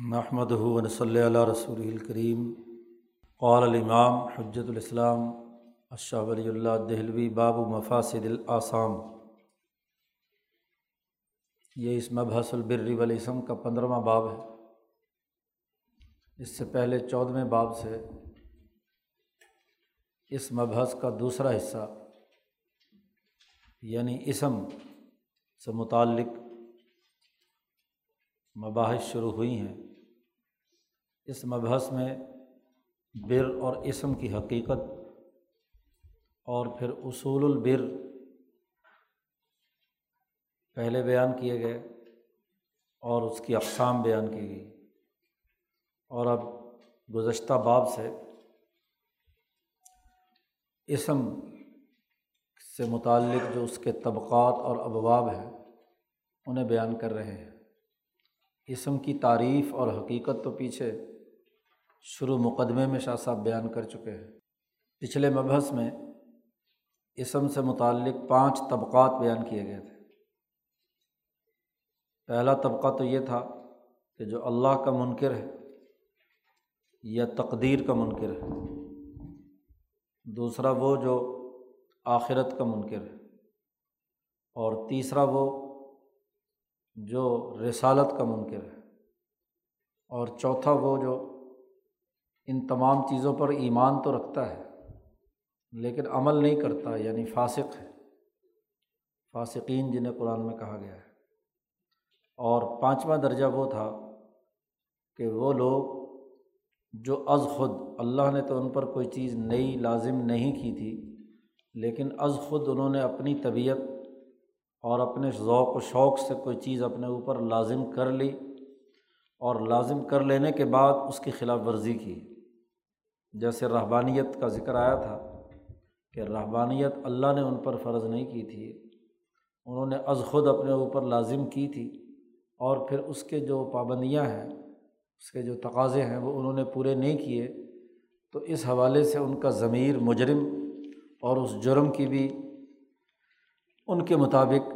محمد ہُون صلی اللہ رسول الکریم قال الامام حجت الاسلام اشہ ولی اللہ دہلوی باب مفاصد الاسام یہ اس مبحث البر والاسم کا پندرہواں باب ہے. اس سے پہلے چودھویں باب سے اس مبحث کا دوسرا حصہ یعنی اسم سے متعلق مباحث شروع ہوئی ہیں۔ اس مبحث میں بر اور اسم کی حقیقت اور پھر اصول البر پہلے بیان کیے گئے اور اس کی اقسام بیان کی گئی۔ اور اب گزشتہ باب سے اسم سے متعلق جو اس کے طبقات اور ابواب ہیں، انہیں بیان کر رہے ہیں۔ اسم کی تعریف اور حقیقت تو پیچھے شروع مقدمے میں شاہ صاحب بیان کر چکے ہیں۔ پچھلے مبحث میں اسم سے متعلق پانچ طبقات بیان کیے گئے تھے۔ پہلا طبقہ تو یہ تھا کہ جو اللہ کا منکر ہے یا تقدیر کا منکر ہے۔ دوسرا وہ جو آخرت کا منکر ہے۔ اور تیسرا وہ جو رسالت کا منکر ہے۔ اور چوتھا وہ جو ان تمام چیزوں پر ایمان تو رکھتا ہے، لیکن عمل نہیں کرتا یعنی فاسق ہے۔ فاسقین جنہیں قرآن میں کہا گیا ہے۔ اور پانچواں درجہ وہ تھا کہ وہ لوگ جو از خود، اللہ نے تو ان پر کوئی چیز نئی، لازم نہیں کی تھی، لیکن از خود انہوں نے اپنی طبیعت اور اپنے ذوق و شوق سے کوئی چیز اپنے اوپر لازم کر لی اور لازم کر لینے کے بعد اس کی خلاف ورزی کی۔ جیسے رحبانیت کا ذکر آیا تھا کہ رحبانیت اللہ نے ان پر فرض نہیں کی تھی، انہوں نے از خود اپنے اوپر لازم کی تھی اور پھر اس کے جو پابندیاں ہیں، اس کے جو تقاضے ہیں وہ انہوں نے پورے نہیں کیے، تو اس حوالے سے ان کا ضمیر مجرم اور اس جرم کی بھی ان کے مطابق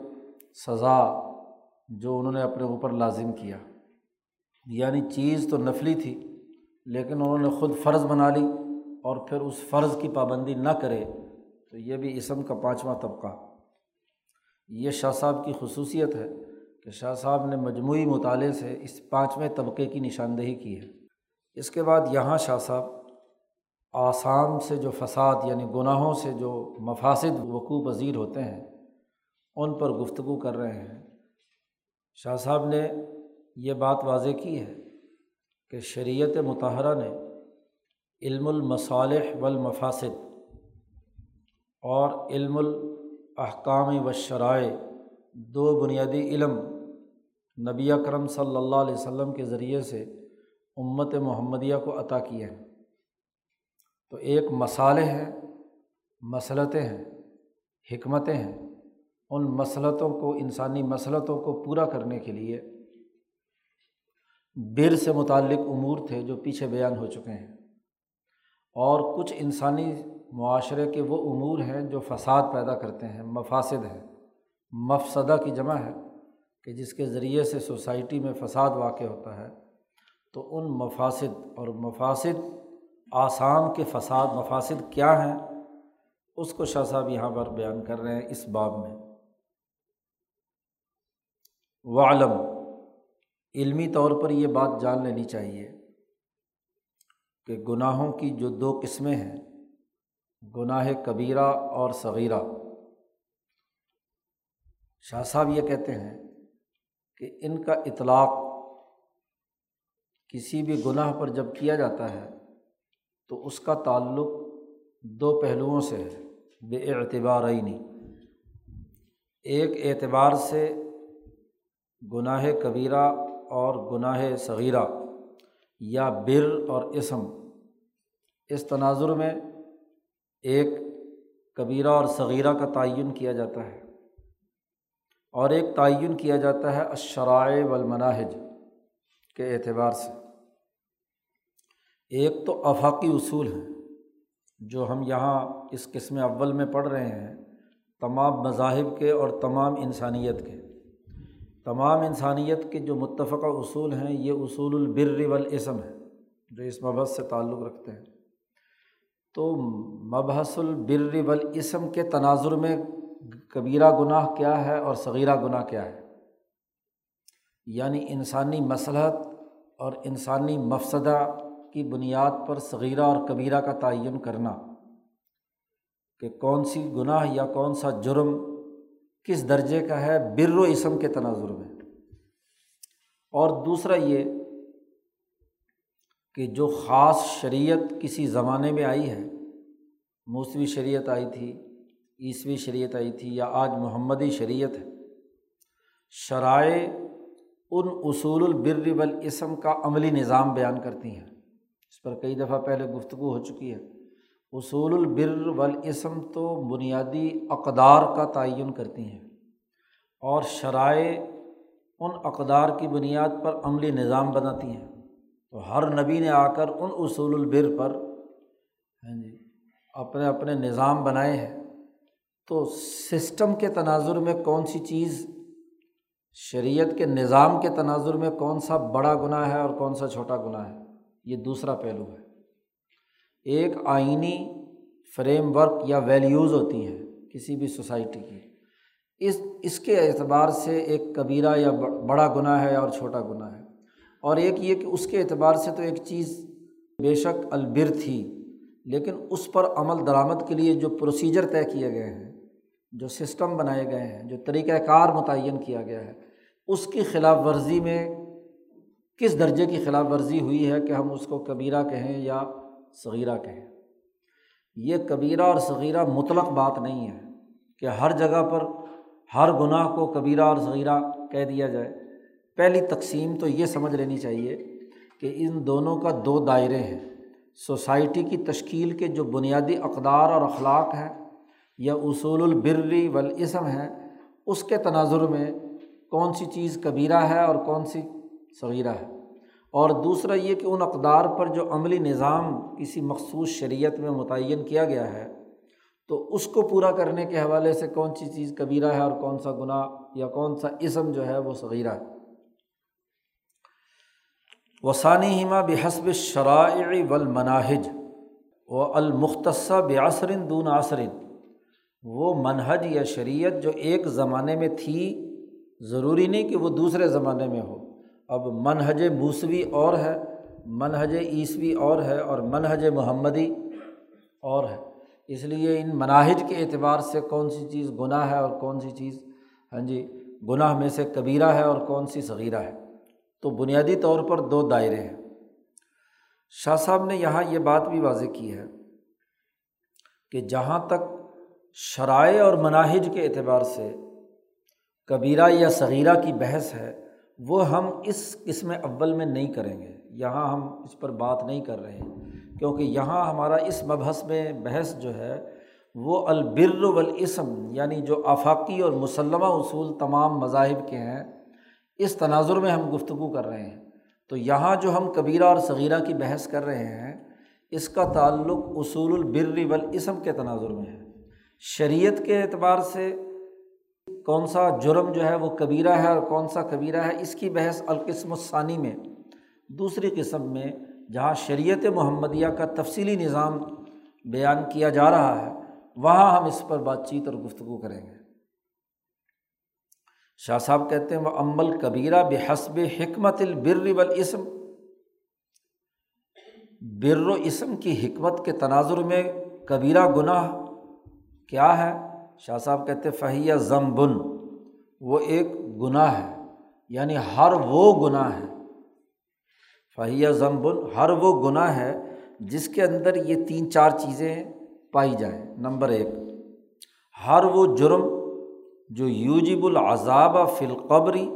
سزا جو انہوں نے اپنے اوپر لازم کیا۔ یعنی چیز تو نفلی تھی، لیکن انہوں نے خود فرض بنا لی اور پھر اس فرض کی پابندی نہ کرے تو یہ بھی اسم کا پانچواں طبقہ۔ یہ شاہ صاحب کی خصوصیت ہے کہ شاہ صاحب نے مجموعی مطالعے سے اس پانچویں طبقے کی نشاندہی کی ہے۔ اس کے بعد یہاں شاہ صاحب آسام سے جو فساد یعنی گناہوں سے جو مفاصد وقوع پذیر ہوتے ہیں ان پر گفتگو کر رہے ہیں۔ شاہ صاحب نے یہ بات واضح کی ہے کہ شریعت متحرہ نے علم المصالح والمفاسد اور علم الاحکام و شرائع دو بنیادی علم نبی کرم صلی اللہ علیہ وسلم کے ذریعے سے امت محمدیہ کو عطا کیے ہیں۔ تو ایک مصالح ہیں مسلطیں ہیں، حکمتیں ہیں۔ ان مسلطوں کو، انسانی مسلطوں کو پورا کرنے کے لیے بر سے متعلق امور تھے جو پیچھے بیان ہو چکے ہیں۔ اور کچھ انسانی معاشرے کے وہ امور ہیں جو فساد پیدا کرتے ہیں مفاصد ہیں۔ مفسدہ کی جمع ہے کہ جس کے ذریعے سے سوسائٹی میں فساد واقع ہوتا ہے، تو ان مفاصد اور مفاصد آسام کے فساد مفاصد کیا ہیں؟ اس کو شاہ صاحب یہاں پر بیان کر رہے ہیں اس باب میں۔ وعلم علمی طور پر یہ بات جان لینی چاہیے کہ گناہوں کی جو دو قسمیں ہیں، گناہ کبیرہ اور صغیرہ۔ شاہ صاحب یہ کہتے ہیں کہ ان کا اطلاق کسی بھی گناہ پر جب کیا جاتا ہے تو اس کا تعلق دو پہلوؤں سے ہے، بے اعتبار نہیں ایک اعتبار سے گناہ کبیرہ اور گناہ صغیرہ یا بر اور اسم۔ اس تناظر میں ایک کبیرہ اور صغیرہ کا تعین کیا جاتا ہے اور ایک تعین کیا جاتا ہے اشرائے والمناہج کے اعتبار سے۔ ایک تو افاقی اصول ہیں جو ہم یہاں اس قسم اول میں پڑھ رہے ہیں، تمام مذاہب کے اور تمام انسانیت کے۔ تمام انسانیت کے جو متفقہ اصول ہیں، یہ اصول البر والاسم ہے جو اس مبحث سے تعلق رکھتے ہیں۔ تو مبحث البر والاسم کے تناظر میں کبیرہ گناہ کیا ہے اور صغیرہ گناہ کیا ہے؟ یعنی انسانی مسلحت اور انسانی مفسدہ کی بنیاد پر صغیرہ اور کبیرہ کا تعین کرنا کہ کون سی گناہ یا کون سا جرم کس درجے کا ہے؟ بر و اسم کے تناظر میں۔ اور دوسرا یہ کہ جو خاص شریعت کسی زمانے میں آئی ہے، موسوی شریعت آئی تھی، عیسوی شریعت آئی تھی یا آج محمدی شریعت ہے، شرائع ان اصول البر والاسم کا عملی نظام بیان کرتی ہیں۔ اس پر کئی دفعہ پہلے گفتگو ہو چکی ہے۔ اصول البر والاسم تو بنیادی اقدار کا تعین کرتی ہیں اور شرائع ان اقدار کی بنیاد پر عملی نظام بناتی ہیں۔ تو ہر نبی نے آ کر ان اصول البر پر ہاں جی اپنے اپنے نظام بنائے ہیں۔ تو سسٹم کے تناظر میں کون سی چیز، شریعت کے نظام کے تناظر میں کون سا بڑا گناہ ہے اور کون سا چھوٹا گناہ ہے، یہ دوسرا پہلو ہے۔ ایک آئینی فریم ورک یا ویلیوز ہوتی ہیں کسی بھی سوسائٹی کی۔ اس اس کے اعتبار سے ایک کبیرہ یا بڑا گناہ ہے اور چھوٹا گناہ ہے۔ اور ایک یہ کہ اس کے اعتبار سے تو ایک چیز بے شک البر تھی، لیکن اس پر عمل درآمد کے لیے جو پروسیجر طے کیے گئے ہیں، جو سسٹم بنائے گئے ہیں، جو طریقۂ کار متعین کیا گیا ہے، اس کی خلاف ورزی میں کس درجے کی خلاف ورزی ہوئی ہے کہ ہم اس کو کبیرہ کہیں یا صغیرہ کہیں۔ یہ کبیرہ اور صغیرہ مطلق بات نہیں ہے کہ ہر جگہ پر ہر گناہ کو کبیرہ اور صغیرہ کہہ دیا جائے۔ پہلی تقسیم تو یہ سمجھ لینی چاہیے کہ ان دونوں کا دو دائرے ہیں۔ سوسائٹی کی تشکیل کے جو بنیادی اقدار اور اخلاق ہیں یا اصول البری والاسم ہے اس کے تناظر میں کون سی چیز کبیرہ ہے اور کون سی صغیرہ ہے۔ اور دوسرا یہ کہ ان اقدار پر جو عملی نظام کسی مخصوص شریعت میں متعین کیا گیا ہے، تو اس کو پورا کرنے کے حوالے سے کون سی چیز کبیرہ ہے اور کون سا گناہ یا کون سا اسم جو ہے وہ صغیرہ ہے۔ وسانی ہما بحسب شرائع و المناہج و المختصہ بآثرن دون آثرن وہ منہج یا شریعت جو ایک زمانے میں تھی، ضروری نہیں کہ وہ دوسرے زمانے میں ہو۔ اب منہج موسوی اور ہے، منہج عیسوی اور ہے اور منہج محمدی اور ہے۔ اس لیے ان مناہج کے اعتبار سے کون سی چیز گناہ ہے اور کون سی چیز ہاں جی گناہ میں سے کبیرہ ہے اور کون سی صغیرہ ہے۔ تو بنیادی طور پر دو دائرے ہیں۔ شاہ صاحب نے یہاں یہ بات بھی واضح کی ہے کہ جہاں تک شرائع اور مناہج کے اعتبار سے کبیرہ یا صغیرہ کی بحث ہے وہ ہم اس قسم اول میں نہیں کریں گے۔ یہاں ہم اس پر بات نہیں کر رہے کیونکہ یہاں ہمارا اس مبحث میں بحث جو ہے، وہ البر والاسم یعنی جو آفاقی اور مسلمہ اصول تمام مذاہب کے ہیں، اس تناظر میں ہم گفتگو کر رہے ہیں۔ تو یہاں جو ہم کبیرہ اور صغیرہ کی بحث کر رہے ہیں، اس کا تعلق اصول البر والاسم کے تناظر میں ہے۔ شریعت کے اعتبار سے کون سا جرم جو ہے وہ کبیرہ ہے اور کون سا کبیرہ ہے، اس کی بحث القسم الثانی میں۔ دوسری قسم میں جہاں شریعت محمدیہ کا تفصیلی نظام بیان کیا جا رہا ہے، وہاں ہم اس پر بات چیت اور گفتگو کریں گے۔ شاہ صاحب کہتے ہیں، وہ عمل کبیرہ بحسب حکمت البر والاسم بر و اسم کی حکمت کے تناظر میں کبیرہ گناہ کیا ہے؟ شاہ صاحب کہتے فہیہ ضمبن وہ ایک گناہ ہے یعنی ہر وہ گناہ ہے۔ فہیہ ضمبن ہر وہ گناہ ہے جس کے اندر یہ تین چار چیزیں پائی جائیں۔ نمبر ایک، ہر وہ جرم جو یوجب العذاب فی القبری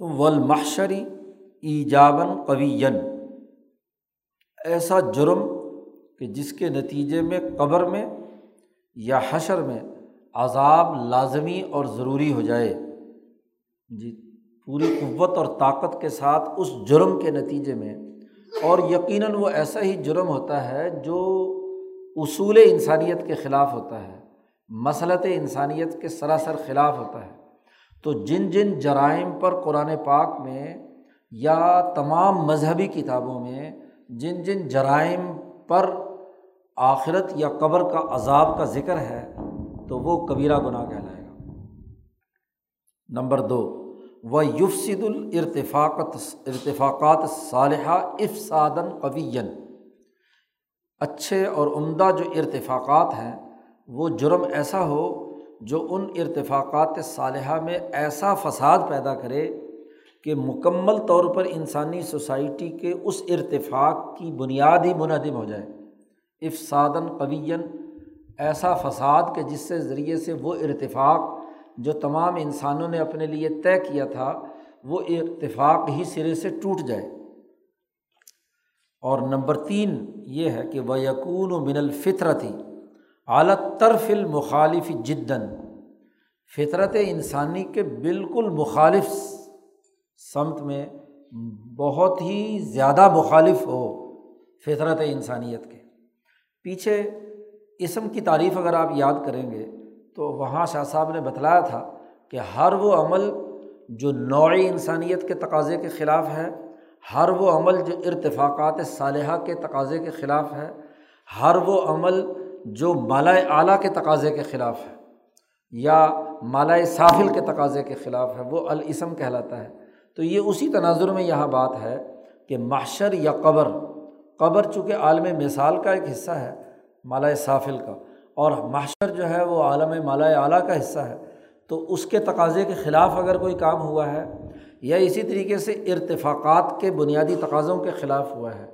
والمحشری ایجاباً ایسا جرم کہ جس کے نتیجے میں قبر میں یا حشر میں عذاب لازمی اور ضروری ہو جائے۔ جی پوری قوت اور طاقت کے ساتھ اس جرم کے نتیجے میں۔ اور یقیناً وہ ایسا ہی جرم ہوتا ہے جو اصول انسانیت کے خلاف ہوتا ہے مسلط انسانیت کے سراسر خلاف ہوتا ہے۔ تو جن جن جرائم پر قرآن پاک میں یا تمام مذہبی کتابوں میں جن جن جرائم پر آخرت یا قبر کا عذاب کا ذکر ہے تو وہ کبیرہ گناہ کہلائے گا۔ نمبر دو وہ یفسد الرتفاقت ارتفاقات صالحہ افسادن قوین اچھے اور عمدہ جو ارتفاقات ہیں، وہ جرم ایسا ہو جو ان ارتفاقات صالحہ میں ایسا فساد پیدا کرے کہ مکمل طور پر انسانی سوسائٹی کے اس ارتفاق کی بنیاد ہی منہدم ہو جائے۔ افسادن قوین ایسا فساد کہ جس سے ذریعے سے وہ ارتفاق جو تمام انسانوں نے اپنے لیے طے کیا تھا، وہ ارتفاق ہی سرے سے ٹوٹ جائے۔ اور نمبر تین یہ ہے کہ وہ یقون و من الفطرتی اعلیٰ طرف المخالف جدن فطرت انسانی کے بالکل مخالف سمت میں بہت ہی زیادہ مخالف ہو فطرت انسانیت کے۔ پیچھے اسم کی تعریف اگر آپ یاد کریں گے تو وہاں شاہ صاحب نے بتلایا تھا کہ ہر وہ عمل جو نوعی انسانیت کے تقاضے کے خلاف ہے، ہر وہ عمل جو ارتفاقات صالحہ کے تقاضے کے خلاف ہے، ہر وہ عمل جو مالائے اعلیٰ کے تقاضے کے خلاف ہے یا مالائے ساحل کے تقاضے کے خلاف ہے، وہ الاسم کہلاتا ہے۔ تو یہ اسی تناظر میں یہاں بات ہے کہ معاشر یا قبر قبر چونکہ عالم مثال کا ایک حصہ ہے مالائے سافل کا۔ اور معاشر جو ہے وہ عالم مالائے اعلیٰ کا حصہ ہے۔ تو اس کے تقاضے کے خلاف اگر کوئی کام ہوا ہے یا اسی طریقے سے ارتفاقات کے بنیادی تقاضوں کے خلاف ہوا ہے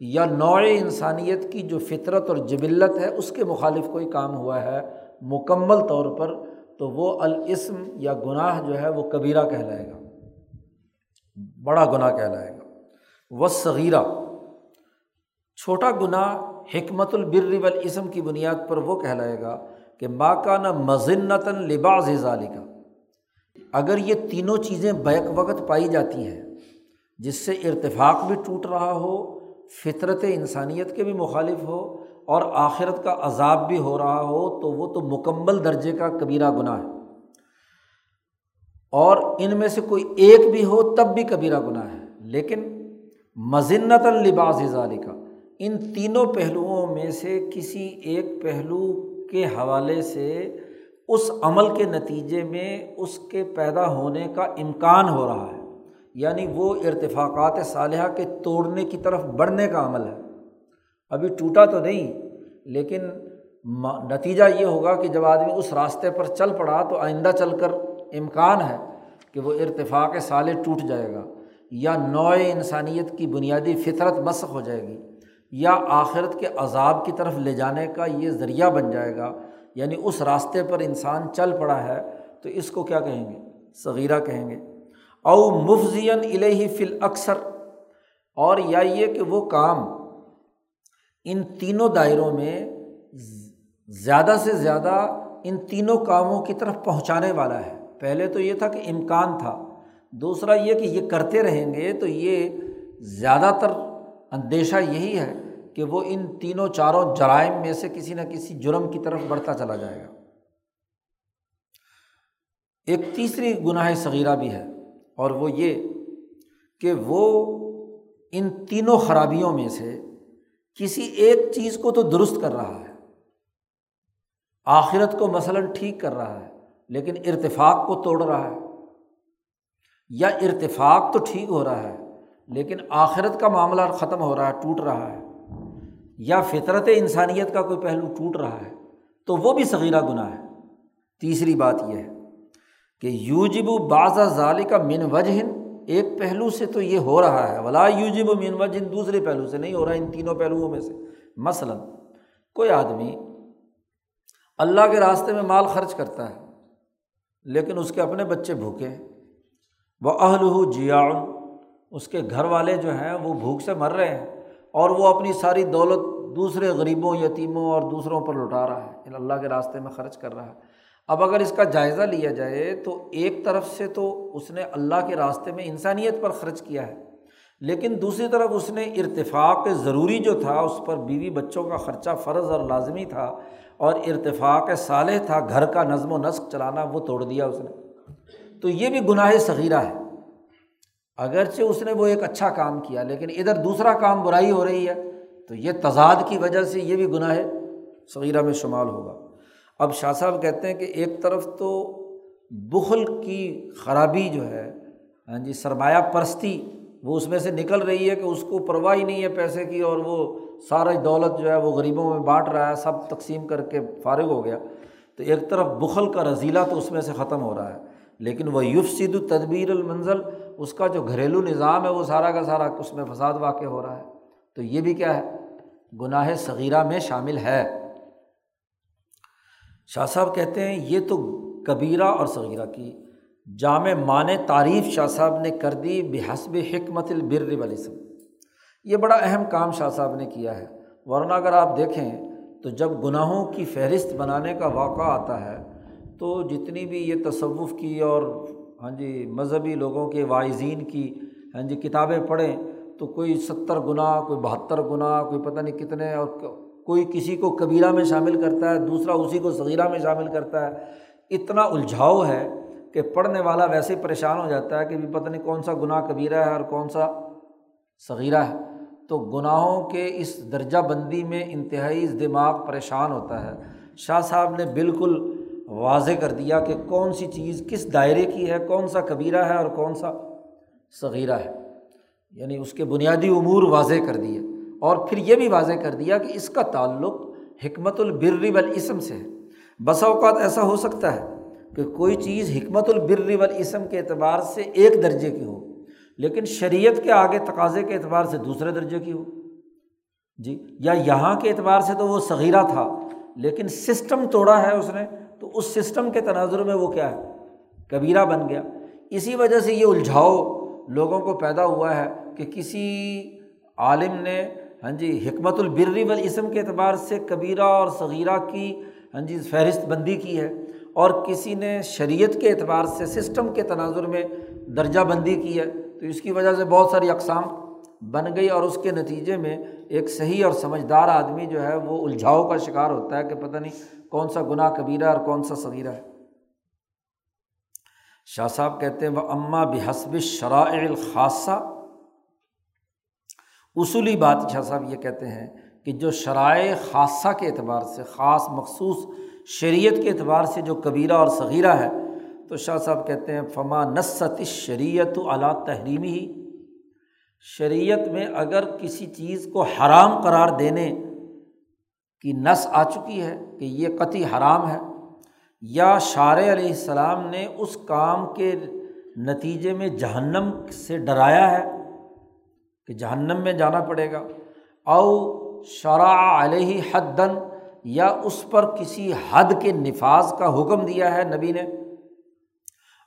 یا نوع انسانیت کی جو فطرت اور جبلت ہے اس کے مخالف کوئی کام ہوا ہے مکمل طور پر، تو وہ الاسم یا گناہ جو ہے وہ کبیرہ کہلائے گا۔ بڑا گناہ کہلائے گا۔ وہ صغیرہ چھوٹا گناہ حکمت البر والاسم کی بنیاد پر وہ کہلائے گا کہ ماں کا نہ مذنتاً لباس ظالی کا اگر یہ تینوں چیزیں بیک وقت پائی جاتی ہیں، جس سے ارتفاق بھی ٹوٹ رہا ہو، فطرت انسانیت کے بھی مخالف ہو، اور آخرت کا عذاب بھی ہو رہا ہو، تو وہ تو مکمل درجے کا کبیرہ گناہ ہے۔ اور ان میں سے کوئی ایک بھی ہو، تب بھی کبیرہ گناہ ہے۔ لیکن مذنت الباس ظالی کا ان تینوں پہلوؤں میں سے کسی ایک پہلو کے حوالے سے اس عمل کے نتیجے میں اس کے پیدا ہونے کا امکان ہو رہا ہے۔ یعنی وہ ارتفاقات صالحہ کے توڑنے کی طرف بڑھنے کا عمل ہے۔ ابھی ٹوٹا تو نہیں، لیکن نتیجہ یہ ہوگا کہ جب آدمی اس راستے پر چل پڑا تو آئندہ چل کر امکان ہے کہ وہ ارتفاق صالح ٹوٹ جائے گا یا نوع انسانیت کی بنیادی فطرت مسخ ہو جائے گی۔ یا آخرت کے عذاب کی طرف لے جانے کا یہ ذریعہ بن جائے گا۔ یعنی اس راستے پر انسان چل پڑا ہے تو اس کو کیا کہیں گے؟ صغیرہ کہیں گے۔ او مفزین الہی فل اکثر اور یا یہ کہ وہ کام ان تینوں دائروں میں زیادہ سے زیادہ ان تینوں کاموں کی طرف پہنچانے والا ہے۔ پہلے تو یہ تھا کہ امکان تھا۔ دوسرا یہ کہ یہ کرتے رہیں گے تو یہ زیادہ تر اندیشہ یہی ہے کہ وہ ان تینوں چاروں جرائم میں سے کسی نہ کسی جرم کی طرف بڑھتا چلا جائے گا۔ ایک تیسری گناہ صغیرہ بھی ہے اور وہ یہ کہ وہ ان تینوں خرابیوں میں سے کسی ایک چیز کو تو درست کر رہا ہے، آخرت کو مثلاً ٹھیک کر رہا ہے، لیکن ارتفاق کو توڑ رہا ہے۔ یا ارتفاق تو ٹھیک ہو رہا ہے لیکن آخرت کا معاملہ ختم ہو رہا ہے، ٹوٹ رہا ہے۔ یا فطرت انسانیت کا کوئی پہلو ٹوٹ رہا ہے، تو وہ بھی صغیرہ گناہ ہے۔ تیسری بات یہ ہے کہ یوجب و بعض ظال کا من وجہ، ایک پہلو سے تو یہ ہو رہا ہے۔ ولا یوجب و من وجہ دوسرے پہلو سے نہیں ہو رہا، ان تینوں پہلوؤں میں سے۔ مثلاً کوئی آدمی اللہ کے راستے میں مال خرچ کرتا ہے، لیکن اس کے اپنے بچے بھوکے ہیں وہ اہل ہو اس کے گھر والے جو ہیں وہ بھوک سے مر رہے ہیں اور وہ اپنی ساری دولت دوسرے غریبوں، یتیموں اور دوسروں پر لٹا رہا ہے اللہ کے راستے میں خرچ کر رہا ہے۔ اب اگر اس کا جائزہ لیا جائے تو ایک طرف سے تو اس نے اللہ کے راستے میں انسانیت پر خرچ کیا ہے، لیکن دوسری طرف اس نے ارتفاق ضروری جو تھا، اس پر بیوی بچوں کا خرچہ فرض اور لازمی تھا اور ارتفاق صالح تھا، گھر کا نظم و نسق چلانا وہ توڑ دیا اس نے۔ تو یہ بھی گناہ صغیرہ ہے۔ اگرچہ اس نے وہ ایک اچھا کام کیا، لیکن ادھر دوسرا کام برائی ہو رہی ہے، تو یہ تضاد کی وجہ سے یہ بھی گناہ صغیرہ میں شمال ہوگا۔ اب شاہ صاحب کہتے ہیں کہ ایک طرف تو بخل کی خرابی جو ہے ہاں جی سرمایہ پرستی وہ اس میں سے نکل رہی ہے کہ اس کو پرواہ ہی نہیں ہے پیسے کی، اور وہ سارا دولت جو ہے وہ غریبوں میں بانٹ رہا ہے، سب تقسیم کر کے فارغ ہو گیا۔ تو ایک طرف بخل کا رضیلا تو اس میں سے ختم ہو رہا ہے، لیکن وہ یوف سید تدبیر المنزل اس کا جو گھریلو نظام ہے وہ سارا کا سارا اس میں فساد واقع ہو رہا ہے۔ تو یہ بھی کیا ہے؟ گناہ صغیرہ میں شامل ہے۔ شاہ صاحب کہتے ہیں، یہ تو کبیرہ اور صغیرہ کی جامع مان تعریف شاہ صاحب نے کر دی بحسب حکمت البر والسم یہ بڑا اہم کام شاہ صاحب نے کیا ہے۔ ورنہ اگر آپ دیکھیں تو جب گناہوں کی فہرست بنانے کا واقعہ آتا ہے تو جتنی بھی یہ تصوف کی اور ہاں جی مذہبی لوگوں کے واعظین کی ہاں جی کتابیں پڑھیں تو کوئی ستر گناہ کوئی بہتر گناہ کوئی پتہ نہیں کتنے، اور کوئی کسی کو کبیرہ میں شامل کرتا ہے، دوسرا اسی کو صغیرہ میں شامل کرتا ہے۔ اتنا الجھاؤ ہے کہ پڑھنے والا ویسے پریشان ہو جاتا ہے کہ پتہ نہیں کون سا گناہ کبیرہ ہے اور کون سا صغیرہ ہے۔ تو گناہوں کے اس درجہ بندی میں انتہائی دماغ پریشان ہوتا ہے۔ شاہ صاحب نے بالکل واضح کر دیا کہ کون سی چیز کس دائرے کی ہے، کون سا کبیرہ ہے اور کون سا صغیرہ ہے۔ یعنی اس کے بنیادی امور واضح کر دیے۔ اور پھر یہ بھی واضح کر دیا کہ اس کا تعلق حکمت البر والاسم سے ہے۔ بسا اوقات ایسا ہو سکتا ہے کہ کوئی چیز حکمت البر والاسم کے اعتبار سے ایک درجے کی ہو، لیکن شریعت کے آگے تقاضے کے اعتبار سے دوسرے درجے کی ہو۔ جی یا یہاں کے اعتبار سے تو وہ صغیرہ تھا، لیکن سسٹم توڑا ہے اس نے تو اس سسٹم کے تناظر میں وہ کیا ہے؟ کبیرہ بن گیا۔ اسی وجہ سے یہ الجھاؤ لوگوں کو پیدا ہوا ہے کہ کسی عالم نے ہاں جی حکمت البری والاسم کے اعتبار سے کبیرہ اور صغیرہ کی ہاں جی فہرست بندی کی ہے اور کسی نے شریعت کے اعتبار سے سسٹم کے تناظر میں درجہ بندی کی ہے۔ تو اس کی وجہ سے بہت ساری اقسام بن گئی اور اس کے نتیجے میں ایک صحیح اور سمجھدار آدمی جو ہے وہ الجھاؤ کا شکار ہوتا ہے کہ پتہ نہیں کون سا گناہ کبیرہ اور کون سا صغیرہ ہے۔ شاہ صاحب کہتے ہیں وہ اماں بحسب شرائع الخاصہ اصولی بات شاہ صاحب یہ کہتے ہیں کہ جو شرائع خاصہ کے اعتبار سے، خاص مخصوص شریعت کے اعتبار سے جو کبیرہ اور صغیرہ ہے، تو شاہ صاحب کہتے ہیں، فما نصت شریعت و اعلیٰ تحریمی ہی شریعت میں اگر کسی چیز کو حرام قرار دینے کی نس آ چکی ہے کہ یہ قطعی حرام ہے، یا شار علیہ السلام نے اس کام کے نتیجے میں جہنم سے ڈرایا ہے کہ جہنم میں جانا پڑے گا، او شرع علیہ حدن یا اس پر کسی حد کے نفاذ کا حکم دیا ہے نبی نے،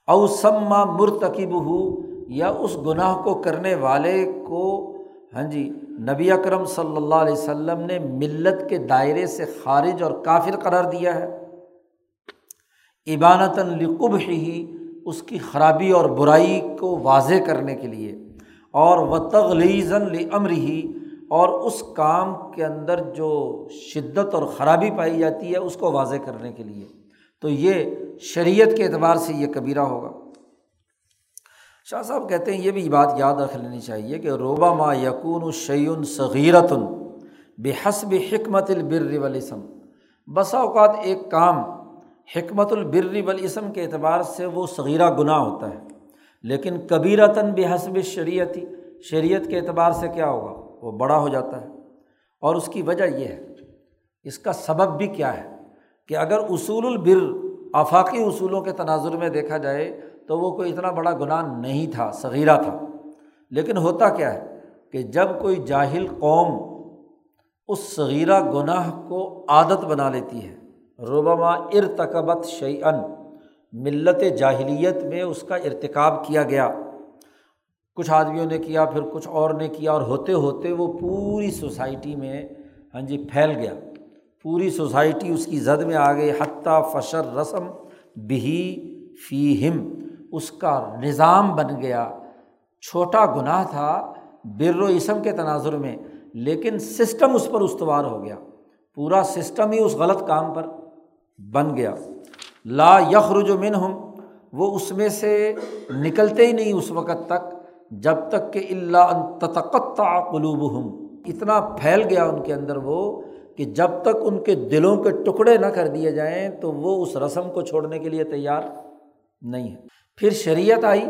او سما مرتکب ہو یا اس گناہ کو کرنے والے کو ہاں جی نبی اکرم صلی اللہ علیہ وسلم نے ملت کے دائرے سے خارج اور کافر قرار دیا ہے۔ عبانتاً لقب ہی اس کی خرابی اور برائی کو واضح کرنے کے لیے۔ اور و تغلیزن لمر ہی اور اس کام کے اندر جو شدت اور خرابی پائی جاتی ہے، اس کو واضح کرنے کے لیے۔ تو یہ شریعت کے اعتبار سے یہ کبیرہ ہوگا۔ شاہ صاحب کہتے ہیں یہ بھی بات یاد رکھ لینی چاہیے کہ روبا ما یقون شعین صغیرتن بے حسب حکمت البر والاسم بسا اوقات ایک کام حکمت البر والاسم کے اعتبار سے وہ صغیرہ گناہ ہوتا ہے، لیکن کبیرتاً بے حسب شریعتی شریعت کے اعتبار سے کیا ہوگا؟ وہ بڑا ہو جاتا ہے۔ اور اس کی وجہ یہ ہے، اس کا سبب بھی کیا ہے کہ اگر اصول البر، آفاقی اصولوں کے تناظر میں دیکھا جائے تو وہ کوئی اتنا بڑا گناہ نہیں تھا، صغیرہ تھا۔ لیکن ہوتا کیا ہے کہ جب کوئی جاہل قوم اس صغیرہ گناہ کو عادت بنا لیتی ہے ربما ارتقبت شعین ملت جاہلیت میں اس کا ارتکاب کیا گیا۔ کچھ آدمیوں نے کیا، پھر کچھ اور نے کیا، اور ہوتے ہوتے وہ پوری سوسائٹی میں ہاں جی پھیل گیا۔ پوری سوسائٹی اس کی زد میں آ گئی حتیٰ فشر رسم بہی فی ہم اس کا نظام بن گیا۔ چھوٹا گناہ تھا بر و اسم کے تناظر میں، لیکن سسٹم اس پر استوار ہو گیا۔ پورا سسٹم ہی اس غلط کام پر بن گیا۔ لا یخرج من ہم وہ اس میں سے نکلتے ہی نہیں اس وقت تک، جب تک کہ اللہ تتقطع قلوب ہوں اتنا پھیل گیا ان کے اندر وہ کہ جب تک ان کے دلوں کے ٹکڑے نہ کر دیے جائیں، تو وہ اس رسم کو چھوڑنے کے لیے تیار نہیں ہے پھر شریعت آئی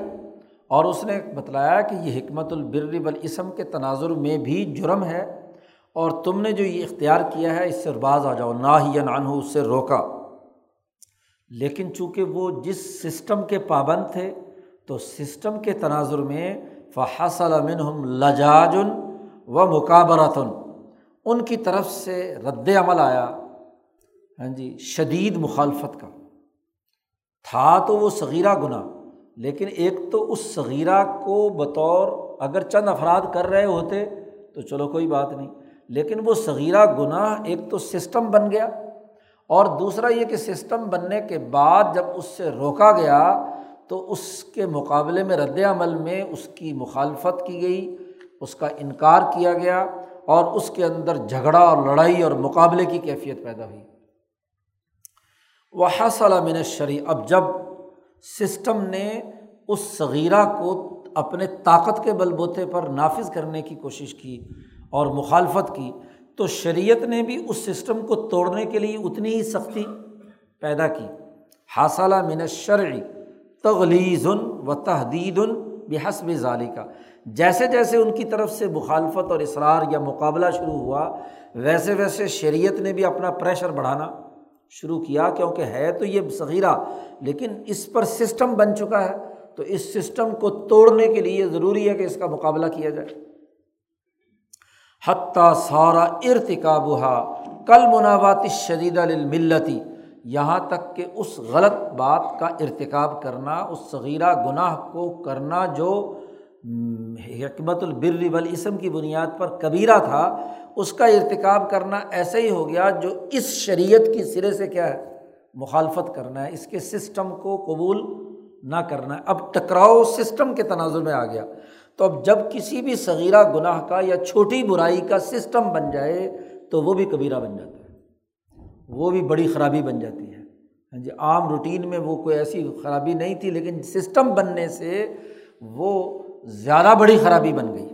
اور اس نے بتلایا کہ یہ حکمت البر بالاسم کے تناظر میں بھی جرم ہے اور تم نے جو یہ اختیار کیا ہے اس سے باز آ جاؤ نہ ہی نان ہو اس سے روکا۔ لیکن چونکہ وہ جس سسٹم کے پابند تھے، تو سسٹم کے تناظر میں فحصل منہم لجاجن و مقابرتن ان کی طرف سے رد عمل آیا۔ ہاں جی شدید مخالفت کا۔ تھا تو وہ صغیرہ گناہ، لیکن ایک تو اس صغیرہ کو بطور اگر چند افراد کر رہے ہوتے تو چلو کوئی بات نہیں، لیکن وہ صغیرہ گناہ ایک تو سسٹم بن گیا اور دوسرا یہ کہ سسٹم بننے کے بعد جب اس سے روکا گیا تو اس کے مقابلے میں رد عمل میں اس کی مخالفت کی گئی، اس کا انکار کیا گیا اور اس کے اندر جھگڑا اور لڑائی اور مقابلے کی کیفیت پیدا ہوئی۔ وہ من شرع اب جب سسٹم نے اس صغیرہ کو اپنے طاقت کے بل بوتے پر نافذ کرنے کی کوشش کی اور مخالفت کی، تو شریعت نے بھی اس سسٹم کو توڑنے کے لیے اتنی ہی سختی پیدا کی۔ حاصلہ من شرعی تغلیز و تحدید بحسب ظالی کا جیسے جیسے ان کی طرف سے مخالفت اور اصرار یا مقابلہ شروع ہوا، ویسے ویسے شریعت نے بھی اپنا پریشر بڑھانا شروع کیا کیونکہ ہے تو یہ صغیرہ، لیکن اس پر سسٹم بن چکا ہے۔ تو اس سسٹم کو توڑنے کے لیے ضروری ہے کہ اس کا مقابلہ کیا جائے۔ حتیٰ سارا ارتقاب کل مناوات شدید الملتی یہاں تک کہ اس غلط بات کا ارتکاب کرنا، اس صغیرہ گناہ کو کرنا جو حکمت البر والاسم کی بنیاد پر کبیرہ تھا اس کا ارتکاب کرنا ایسے ہی ہو گیا جو اس شریعت کی سرے سے کیا ہے؟ مخالفت کرنا ہے۔ اس کے سسٹم کو قبول نہ کرنا ہے۔ اب ٹکراؤ سسٹم کے تناظر میں آ گیا۔ تو اب جب کسی بھی صغیرہ گناہ کا یا چھوٹی برائی کا سسٹم بن جائے تو وہ بھی کبیرہ بن جاتا ہے۔ وہ بھی بڑی خرابی بن جاتی ہے۔ ہاں جی عام روٹین میں وہ کوئی ایسی خرابی نہیں تھی، لیکن سسٹم بننے سے وہ زیادہ بڑی خرابی بن گئی۔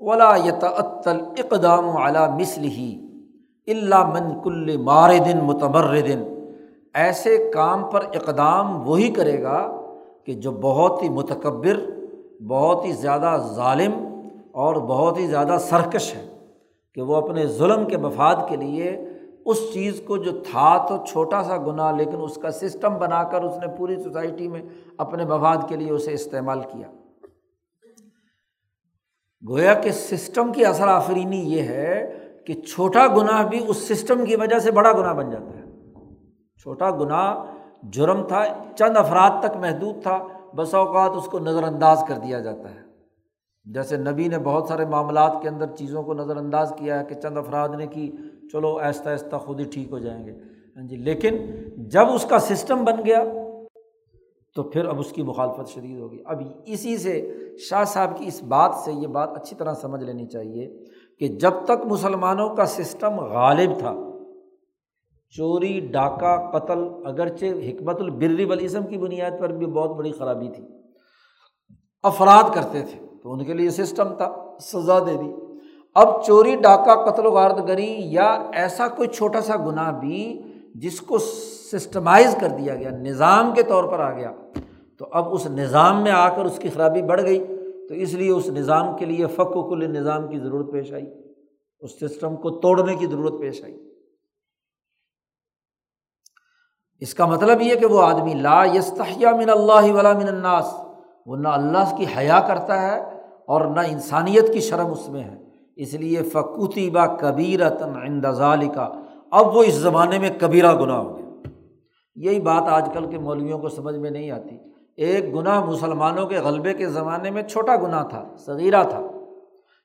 ولا یتعطل اقدام اعلیٰ مسل ہی اللہ من کل مار دن متبر دن ایسے کام پر اقدام وہی کرے گا کہ جو بہت ہی متکبر، بہت ہی زیادہ ظالم اور بہت ہی زیادہ سرکش ہے کہ وہ اپنے ظلم کے مفاد کے لیے اس چیز کو جو تھا تو چھوٹا سا گناہ لیکن اس کا سسٹم بنا کر اس نے پوری سوسائٹی میں اپنے مفاد کے لیے اسے استعمال کیا۔ گویا کہ سسٹم کی اثر آفرینی یہ ہے کہ چھوٹا گناہ بھی اس سسٹم کی وجہ سے بڑا گناہ بن جاتا ہے۔ چھوٹا گناہ جرم تھا، چند افراد تک محدود تھا، بس اوقات اس کو نظر انداز کر دیا جاتا ہے۔ جیسے نبی نے بہت سارے معاملات کے اندر چیزوں کو نظر انداز کیا ہے کہ چند افراد نے کی، چلو آہستہ آہستہ خود ہی ٹھیک ہو جائیں گے۔ ہاں جی لیکن جب اس کا سسٹم بن گیا تو پھر اب اس کی مخالفت شدید ہوگی۔ اب اسی سے شاہ صاحب کی اس بات سے یہ بات اچھی طرح سمجھ لینی چاہیے کہ جب تک مسلمانوں کا سسٹم غالب تھا، چوری، ڈاکہ، قتل، اگرچہ حکمت البری والاسم کی بنیاد پر بھی بہت بڑی خرابی تھی، افراد کرتے تھے تو ان کے لیے سسٹم تھا، سزا دے دی۔ اب چوری، ڈاکہ، قتل و غارت گری یا ایسا کوئی چھوٹا سا گناہ بھی جس کو سسٹمائز کر دیا گیا، نظام کے طور پر آ گیا۔ تو اب اس نظام میں آ کر اس کی خرابی بڑھ گئی۔ تو اس لیے اس نظام کے لیے فق و کل نظام کی ضرورت پیش آئی۔ اس سسٹم کو توڑنے کی ضرورت پیش آئی۔ اس کا مطلب یہ کہ وہ آدمی لا یستحیہ من اللہ ولا من الناس، وہ نہ اللہ کی حیا کرتا ہے اور نہ انسانیت کی شرم اس میں ہے۔ اس لیے فقوتی با کبیر ظالی کا اب وہ اس زمانے میں کبیرہ گناہ ہو گیا یہی بات آج کل کے مولویوں کو سمجھ میں نہیں آتی۔ ایک گناہ مسلمانوں کے غلبے کے زمانے میں چھوٹا گناہ تھا، صغیرہ تھا۔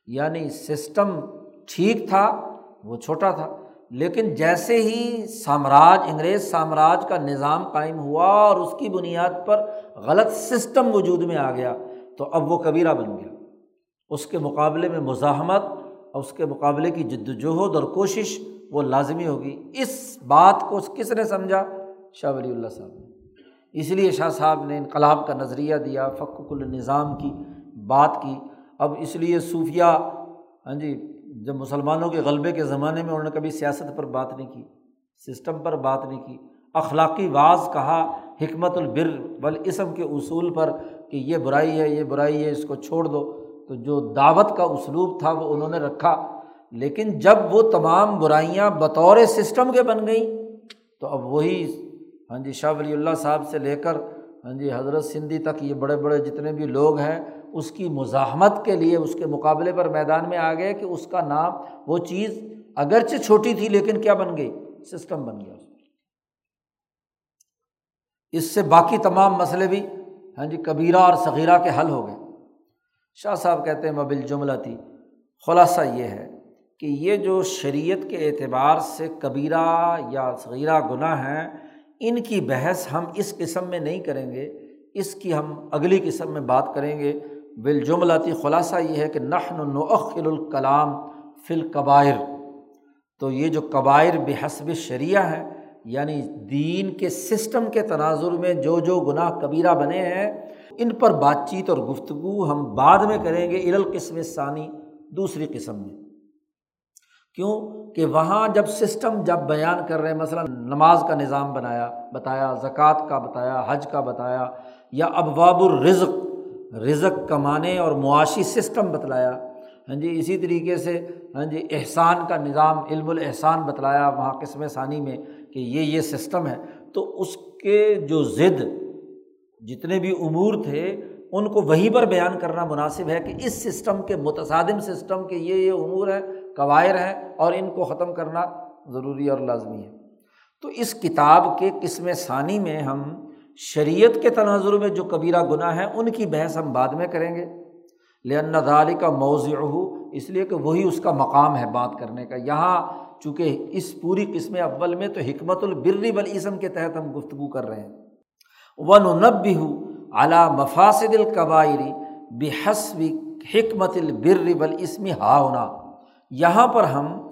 یعنی سسٹم ٹھیک تھا، وہ چھوٹا تھا۔ لیکن جیسے ہی سامراج، انگریز سامراج کا نظام قائم ہوا اور اس کی بنیاد پر غلط سسٹم وجود میں آ گیا، تو اب وہ کبیرہ بن گیا۔ اس کے مقابلے میں مزاحمت اور اس کے مقابلے کی جد وجہد اور کوشش وہ لازمی ہوگی۔ اس بات کو کس نے سمجھا؟ شاہ ولی اللہ صاحب نے۔ اس لیے شاہ صاحب نے انقلاب کا نظریہ دیا فق النظام کی بات کی۔ اب اس لیے صوفیہ ہاں جی جب مسلمانوں کے غلبے کے زمانے میں انہوں نے کبھی سیاست پر بات نہیں کی، سسٹم پر بات نہیں کی، اخلاقی بعض کہا، حکمت البر والاسم کے اصول پر کہ یہ برائی ہے، یہ برائی ہے، اس کو چھوڑ دو۔ تو جو دعوت کا اسلوب تھا وہ انہوں نے رکھا۔ لیکن جب وہ تمام برائیاں بطور سسٹم کے بن گئیں، تو اب وہی ہاں جی شاہ ولی اللہ صاحب سے لے کر ہاں جی حضرت سندھی تک یہ بڑے بڑے جتنے بھی لوگ ہیں، اس کی مزاحمت کے لیے، اس کے مقابلے پر میدان میں آ گئے کہ اس کا نام، وہ چیز اگرچہ چھوٹی تھی، لیکن کیا بن گئی؟ سسٹم بن گیا اس سے باقی تمام مسئلے بھی ہاں جی کبیرہ اور صغیرہ کے حل ہو گئے۔ شاہ صاحب کہتے ہیں مبل جملہ تھی خلاصہ یہ ہے کہ یہ جو شریعت کے اعتبار سے کبیرہ یا صغیرہ گناہ ہیں ان کی بحث ہم اس قسم میں نہیں کریں گے، اس کی ہم اگلی قسم میں بات کریں گے۔ بالجملاتی خلاصہ یہ ہے کہ نحن نعخل الکلام فل قبائر تو یہ جو قبائر بحسب شریعہ ہیں یعنی دین کے سسٹم کے تناظر میں جو جو گناہ کبیرہ بنے ہیں، ان پر بات چیت اور گفتگو ہم بعد میں کریں گے القسم ثانی دوسری قسم میں۔ کیوں کہ وہاں جب سسٹم جب بیان کر رہے ہیں، مثلاً نماز کا نظام بنایا، بتایا، زکوٰۃ کا بتایا، حج کا بتایا، یا ابواب الرزق، رزق کمانے اور معاشی سسٹم بتلایا ہاں جی اسی طریقے سے ہاں جی احسان کا نظام، علم الاحسان بتلایا وہاں قسم ثانی میں کہ یہ یہ سسٹم ہے۔ تو اس کے جو ضد جتنے بھی امور تھے، ان کو وہیں پر بیان کرنا مناسب ہے کہ اس سسٹم کے متصادم سسٹم کے یہ یہ امور ہیں قوائر ہیں اور ان کو ختم کرنا ضروری اور لازمی ہے۔ تو اس کتاب کے قسم ثانی میں ہم شریعت کے تناظر میں جو کبیرہ گناہ ہیں، ان کی بحث ہم بعد میں کریں گے۔ دالی کا موضوع ہو اس لیے کہ وہی اس کا مقام ہے بات کرنے کا۔ یہاں چونکہ اس پوری قسم اول میں تو حکمت البری والاسم کے تحت ہم گفتگو کر رہے ہیں۔ ون و نب بھی ہو اعلیٰ مفاصد القبائری بحسب حکمت البر والاسم ہا ہونا یہاں پر ہم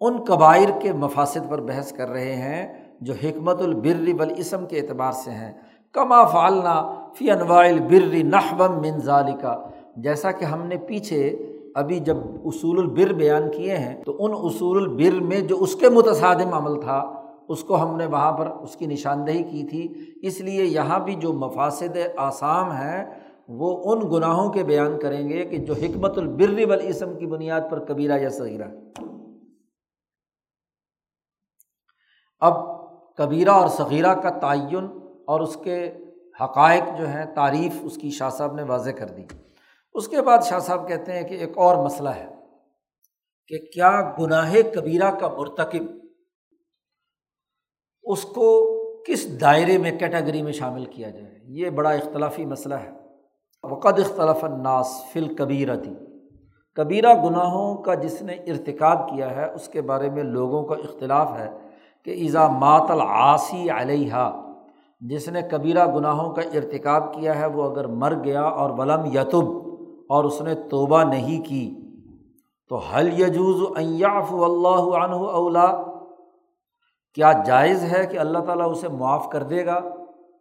ان قبائر کے مفاصد پر بحث کر رہے ہیں جو حکمت البر والاسم کے اعتبار سے ہیں۔ کما فالنا فی انواع البر نحبم من ذالکا جیسا کہ ہم نے پیچھے ابھی جب اصول البر بیان کیے ہیں، تو ان اصول البر میں جو اس کے متصادم عمل تھا، اس کو ہم نے وہاں پر اس کی نشاندہی کی تھی۔ اس لیے یہاں بھی جو مفاصد آسام ہیں وہ ان گناہوں کے بیان کریں گے کہ جو حکمت البر والاسم کی بنیاد پر کبیرہ یا صغیرہ اب کبیرہ اور صغیرہ کا تعین اور اس کے حقائق جو ہیں، تعریف اس کی شاہ صاحب نے واضح کر دی۔ اس کے بعد شاہ صاحب کہتے ہیں کہ ایک اور مسئلہ ہے کہ کیا گناہ کبیرہ کا مرتکب اس کو کس دائرے میں، کیٹیگری میں شامل کیا جائے۔ یہ بڑا اختلافی مسئلہ ہے۔ وقد اختلاف الناس فل کبیرتی کبیرہ گناہوں کا جس نے ارتکاب کیا ہے، اس کے بارے میں لوگوں کا اختلاف ہے کہ ایزا مات العاصی علیہ جس نے کبیرہ گناہوں کا ارتکاب کیا ہے، وہ اگر مر گیا اور ولم یتب اور اس نے توبہ نہیں کی، تو حل یجوز ایاف اللہ عنہ اولا کیا جائز ہے کہ اللہ تعالیٰ اسے معاف کر دے گا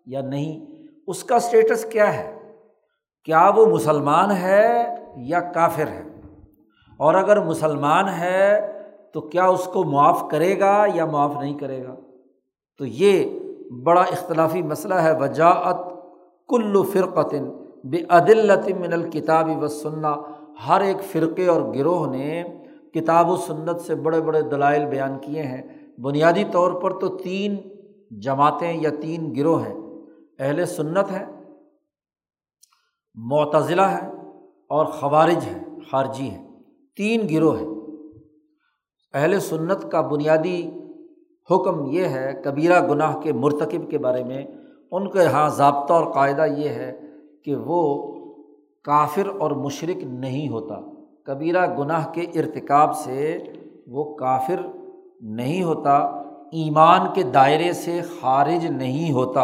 یا نہیں؟ اس کا اسٹیٹس کیا ہے؟ کیا وہ مسلمان ہے یا کافر ہے؟ اور اگر مسلمان ہے تو کیا اس کو معاف کرے گا یا معاف نہیں کرے گا؟ تو یہ بڑا اختلافی مسئلہ ہے۔ وجاعت کل فرقتن بے عدلت من الکتاب و سننا ہر ایک فرقے اور گروہ نے کتاب و سنت سے بڑے بڑے دلائل بیان کیے ہیں۔ بنیادی طور پر تو تین جماعتیں یا تین گروہ ہیں۔ اہل سنت ہیں معتضلہ ہیں اور خوارج ہیں، خارجی ہیں، تین گروہ ہیں۔ اہل سنت کا بنیادی حکم یہ ہے، کبیرہ گناہ کے مرتکب کے بارے میں ان کے یہاں ضابطہ اور قاعدہ یہ ہے کہ وہ کافر اور مشرق نہیں ہوتا۔ کبیرہ گناہ کے ارتکاب سے وہ کافر نہیں ہوتا، ایمان کے دائرے سے خارج نہیں ہوتا۔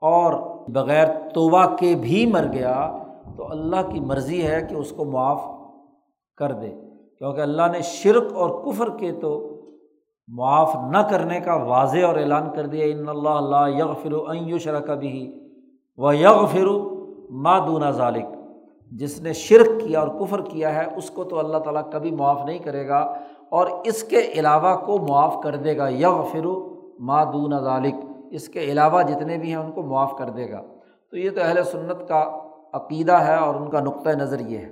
اور بغیر توبہ کے بھی مر گیا تو اللہ کی مرضی ہے کہ اس کو معاف کر دے۔ کیونکہ اللہ نے شرک اور کفر کے تو معاف نہ کرنے کا واضح اور اعلان کر دیا، ان اللہ اللہ یغ فرو شرک بھی و یغ فرو مادون ذالک۔ جس نے شرک کیا اور کفر کیا ہے، اس کو تو اللہ تعالیٰ کبھی معاف نہیں کرے گا اور اس کے علاوہ کو معاف کر دے گا۔ یغ فرو مادون ذالک۔ اس کے علاوہ جتنے بھی ہیں ان کو معاف کر دے گا۔ تو یہ تو اہل سنت کا عقیدہ ہے اور ان کا نقطۂ نظر یہ ہے۔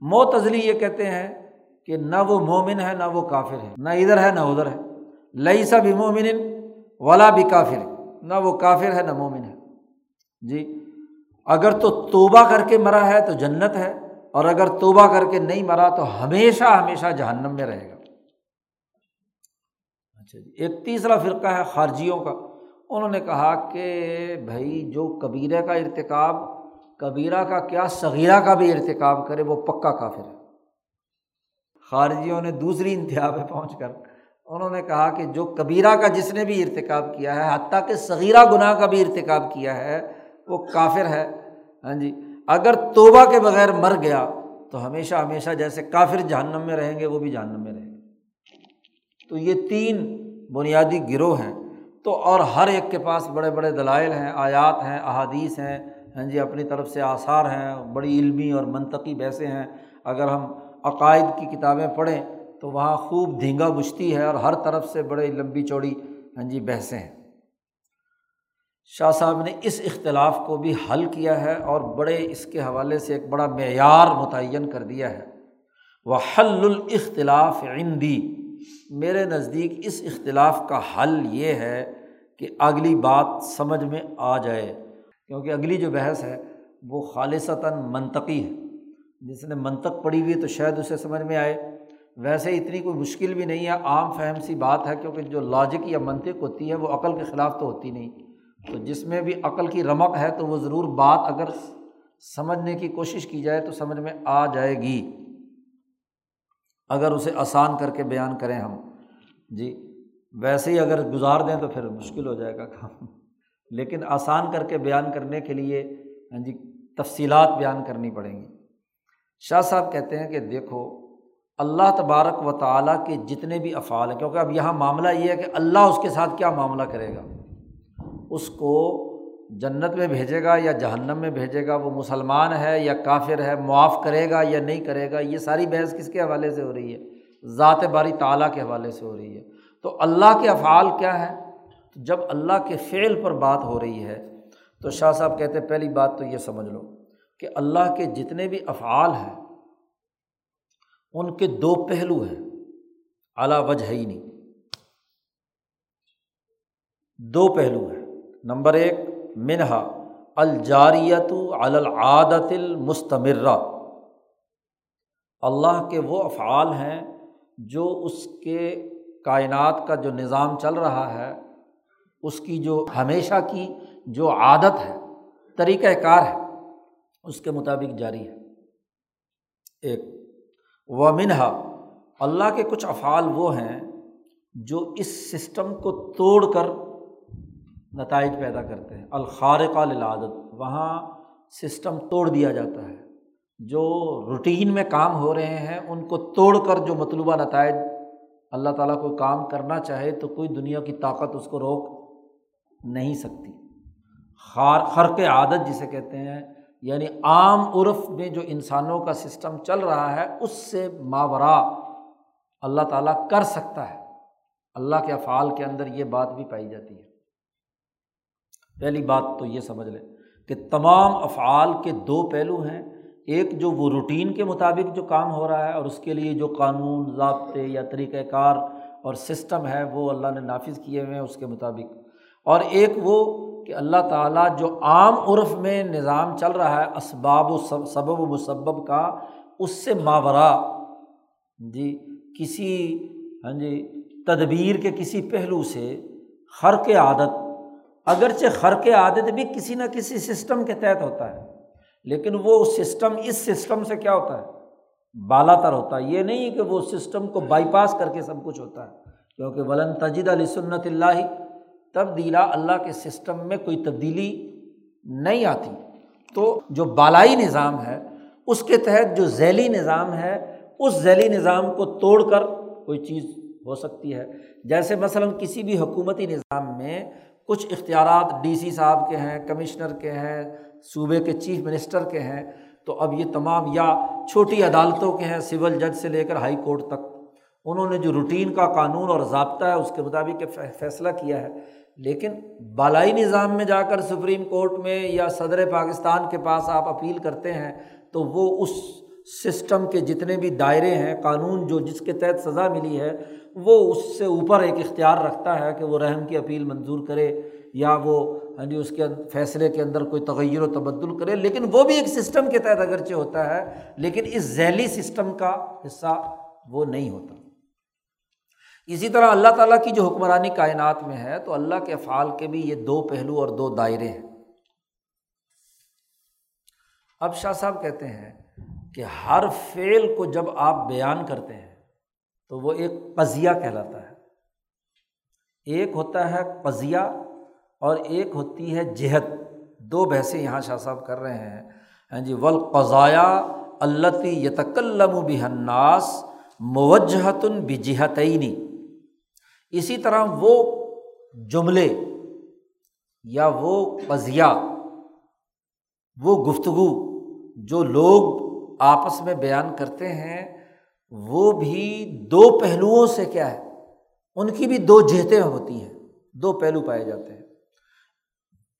معتزلی یہ کہتے ہیں کہ نہ وہ مومن ہے، نہ وہ کافر ہے۔ نہ ادھر ہے، نہ ادھر ہے۔ لئی سا بھی مومن ولا بھی کافر نہ وہ کافر ہے، نہ مومن ہے۔ جی اگر تو توبہ کر کے مرا ہے تو جنت ہے، اور اگر توبہ کر کے نہیں مرا تو ہمیشہ ہمیشہ جہنم میں رہے گا۔ اچھا جی ایک تیسرا فرقہ ہے خارجیوں کا۔ انہوں نے کہا کہ بھائی جو کبیرہ کا ارتکاب، کبیرہ کا کیا صغیرہ کا بھی ارتکاب کرے، وہ پکا کافر ہے۔ خارجیوں نے دوسری انتہا پہ پہنچ کر انہوں نے کہا کہ جو کبیرہ کا جس نے بھی ارتکاب کیا ہے، حتیٰ کہ صغیرہ گناہ کا بھی ارتکاب کیا ہے، وہ کافر ہے۔ ہاں جی اگر توبہ کے بغیر مر گیا تو ہمیشہ ہمیشہ جیسے کافر جہنم میں رہیں گے، وہ بھی جہنم میں رہیں گے۔ تو یہ تین بنیادی گروہ ہیں۔ تو اور ہر ایک کے پاس بڑے بڑے دلائل ہیں، آیات ہیں، احادیث ہیں۔ ہاں جی اپنی طرف سے آثار ہیں، بڑی علمی اور منطقی بحثیں ہیں۔ اگر ہم عقائد کی کتابیں پڑھیں تو وہاں خوب دھینگا بجتی ہے اور ہر طرف سے بڑے لمبی چوڑی ہاں جی بحثیں ہیں۔ شاہ صاحب نے اس اختلاف کو بھی حل کیا ہے اور بڑے اس کے حوالے سے ایک بڑا معیار متعین کر دیا ہے۔ وہ حل الاختلاف عندی میرے نزدیک اس اختلاف کا حل یہ ہے کہ اگلی بات سمجھ میں آ جائے، کیونکہ اگلی جو بحث ہے وہ خالصتاً منطقی ہے۔ جس نے منطق پڑھی ہوئی تو شاید اسے سمجھ میں آئے۔ ویسے اتنی کوئی مشکل بھی نہیں ہے، عام فہم سی بات ہے، کیونکہ جو لاجک یا منطق ہوتی ہے وہ عقل کے خلاف تو ہوتی نہیں۔ تو جس میں بھی عقل کی رمق ہے تو وہ ضرور بات اگر سمجھنے کی کوشش کی جائے تو سمجھ میں آ جائے گی۔ اگر اسے آسان کر کے بیان کریں ہم۔ جی ویسے ہی اگر گزار دیں تو پھر مشکل ہو جائے گا کام۔ لیکن آسان کر کے بیان کرنے کے لیے ہاں جی تفصیلات بیان کرنی پڑیں گی۔ شاہ صاحب کہتے ہیں کہ دیکھو، اللہ تبارک و تعالیٰ کے جتنے بھی افعال ہیں، کیونکہ اب یہاں معاملہ یہ ہے کہ اللہ اس کے ساتھ کیا معاملہ کرے گا۔ اس کو جنت میں بھیجے گا یا جہنم میں بھیجے گا، وہ مسلمان ہے یا کافر ہے، معاف کرے گا یا نہیں کرے گا، یہ ساری بحث کس کے حوالے سے ہو رہی ہے؟ ذات باری تعالیٰ کے حوالے سے ہو رہی ہے۔ تو اللہ کے افعال کیا ہے جب اللہ کے فعل پر بات ہو رہی ہے، تو شاہ صاحب کہتے ہیں، پہلی بات تو یہ سمجھ لو کہ اللہ کے جتنے بھی افعال ہیں، ان کے دو پہلو ہیں۔ اعلیٰ وجہ ہی نہیں دو پہلو ہیں۔ نمبر ایک منہا الجاریت العادت المستمرہ۔ اللہ کے وہ افعال ہیں جو اس کے کائنات کا جو نظام چل رہا ہے، اس کی جو ہمیشہ کی جو عادت ہے طریقۂ کار ہے، اس کے مطابق جاری ہے۔ ایک و منہا اللہ کے کچھ افعال وہ ہیں جو اس سسٹم کو توڑ کر نتائج پیدا کرتے ہیں۔ الخارق للعادت، وہاں سسٹم توڑ دیا جاتا ہے۔ جو روٹین میں کام ہو رہے ہیں، ان کو توڑ کر جو مطلوبہ نتائج اللہ تعالیٰ کو کام کرنا چاہے، تو کوئی دنیا کی طاقت اس کو روک نہیں سکتی۔ خار، خرق عادت جسے کہتے ہیں یعنی عام عرف میں جو انسانوں کا سسٹم چل رہا ہے، اس سے ماورا اللہ تعالیٰ کر سکتا ہے۔ اللہ کے افعال کے اندر یہ بات بھی پائی جاتی ہے۔ پہلی بات تو یہ سمجھ لیں کہ تمام افعال کے دو پہلو ہیں، ایک جو وہ روٹین کے مطابق جو کام ہو رہا ہے اور اس کے لیے جو قانون، ضابطے یا طریقۂ کار اور سسٹم ہے وہ اللہ نے نافذ کیے ہوئے ہیں اس کے مطابق۔ اور ایک وہ کہ اللہ تعالیٰ جو عام عرف میں نظام چل رہا ہے، اسباب و سبب و مسبب کا، اس سے ماورا۔ جی کسی ہاں جی تدبیر کے کسی پہلو سے خر کے عادت اگرچہ خر کے عادت بھی کسی نہ کسی سسٹم کے تحت ہوتا ہے، لیکن وہ سسٹم، اس سسٹم سے کیا ہوتا ہے؟ بالا تر ہوتا ہے۔ یہ نہیں کہ وہ سسٹم کو بائی پاس کر کے سب کچھ ہوتا ہے، کیونکہ ولن تجد علی سنت اللہ، تبدیلا اللہ کے سسٹم میں کوئی تبدیلی نہیں آتی۔ تو جو بالائی نظام ہے، اس کے تحت جو ذیلی نظام ہے، اس ذیلی نظام کو توڑ کر کوئی چیز ہو سکتی ہے۔ جیسے مثلاً کسی بھی حکومتی نظام میں کچھ اختیارات ڈی سی صاحب کے ہیں، کمشنر کے ہیں، صوبے کے چیف منسٹر کے ہیں، تو اب یہ تمام یا چھوٹی عدالتوں کے ہیں، سول جج سے لے کر ہائی کورٹ تک۔ انہوں نے جو روٹین کا قانون اور ضابطہ ہے، اس کے مطابق فیصلہ کیا ہے۔ لیکن بالائی نظام میں جا کر سپریم کورٹ میں یا صدر پاکستان کے پاس آپ اپیل کرتے ہیں، تو وہ اس سسٹم کے جتنے بھی دائرے ہیں، قانون جو جس کے تحت سزا ملی ہے وہ اس سے اوپر ایک اختیار رکھتا ہے کہ وہ رحم کی اپیل منظور کرے یا وہ ہاں جی اس کے فیصلے کے اندر کوئی تغیر و تبدل کرے۔ لیکن وہ بھی ایک سسٹم کے تحت اگرچہ ہوتا ہے، لیکن اس ذیلی سسٹم کا حصہ وہ نہیں ہوتا۔ اسی طرح اللہ تعالیٰ کی جو حکمرانی کائنات میں ہے، تو اللہ کے افعال کے بھی یہ دو پہلو اور دو دائرے ہیں۔ اب شاہ صاحب کہتے ہیں کہ ہر فعل کو جب آپ بیان کرتے ہیں تو وہ ایک قضیہ کہلاتا ہے۔ ایک ہوتا ہے قضیہ اور ایک ہوتی ہے جہت دو بحثیں یہاں شاہ صاحب کر رہے ہیں۔ ہاں جی ولقضایا اللہ یتکلم و بحناس موجہتن بجہتعینی اسی طرح وہ جملے یا وہ قضیہ، وہ گفتگو جو لوگ آپس میں بیان کرتے ہیں وہ بھی دو پہلوؤں سے کیا ہے؟ ان کی بھی دو جہتیں ہوتی ہیں، دو پہلو پائے جاتے ہیں۔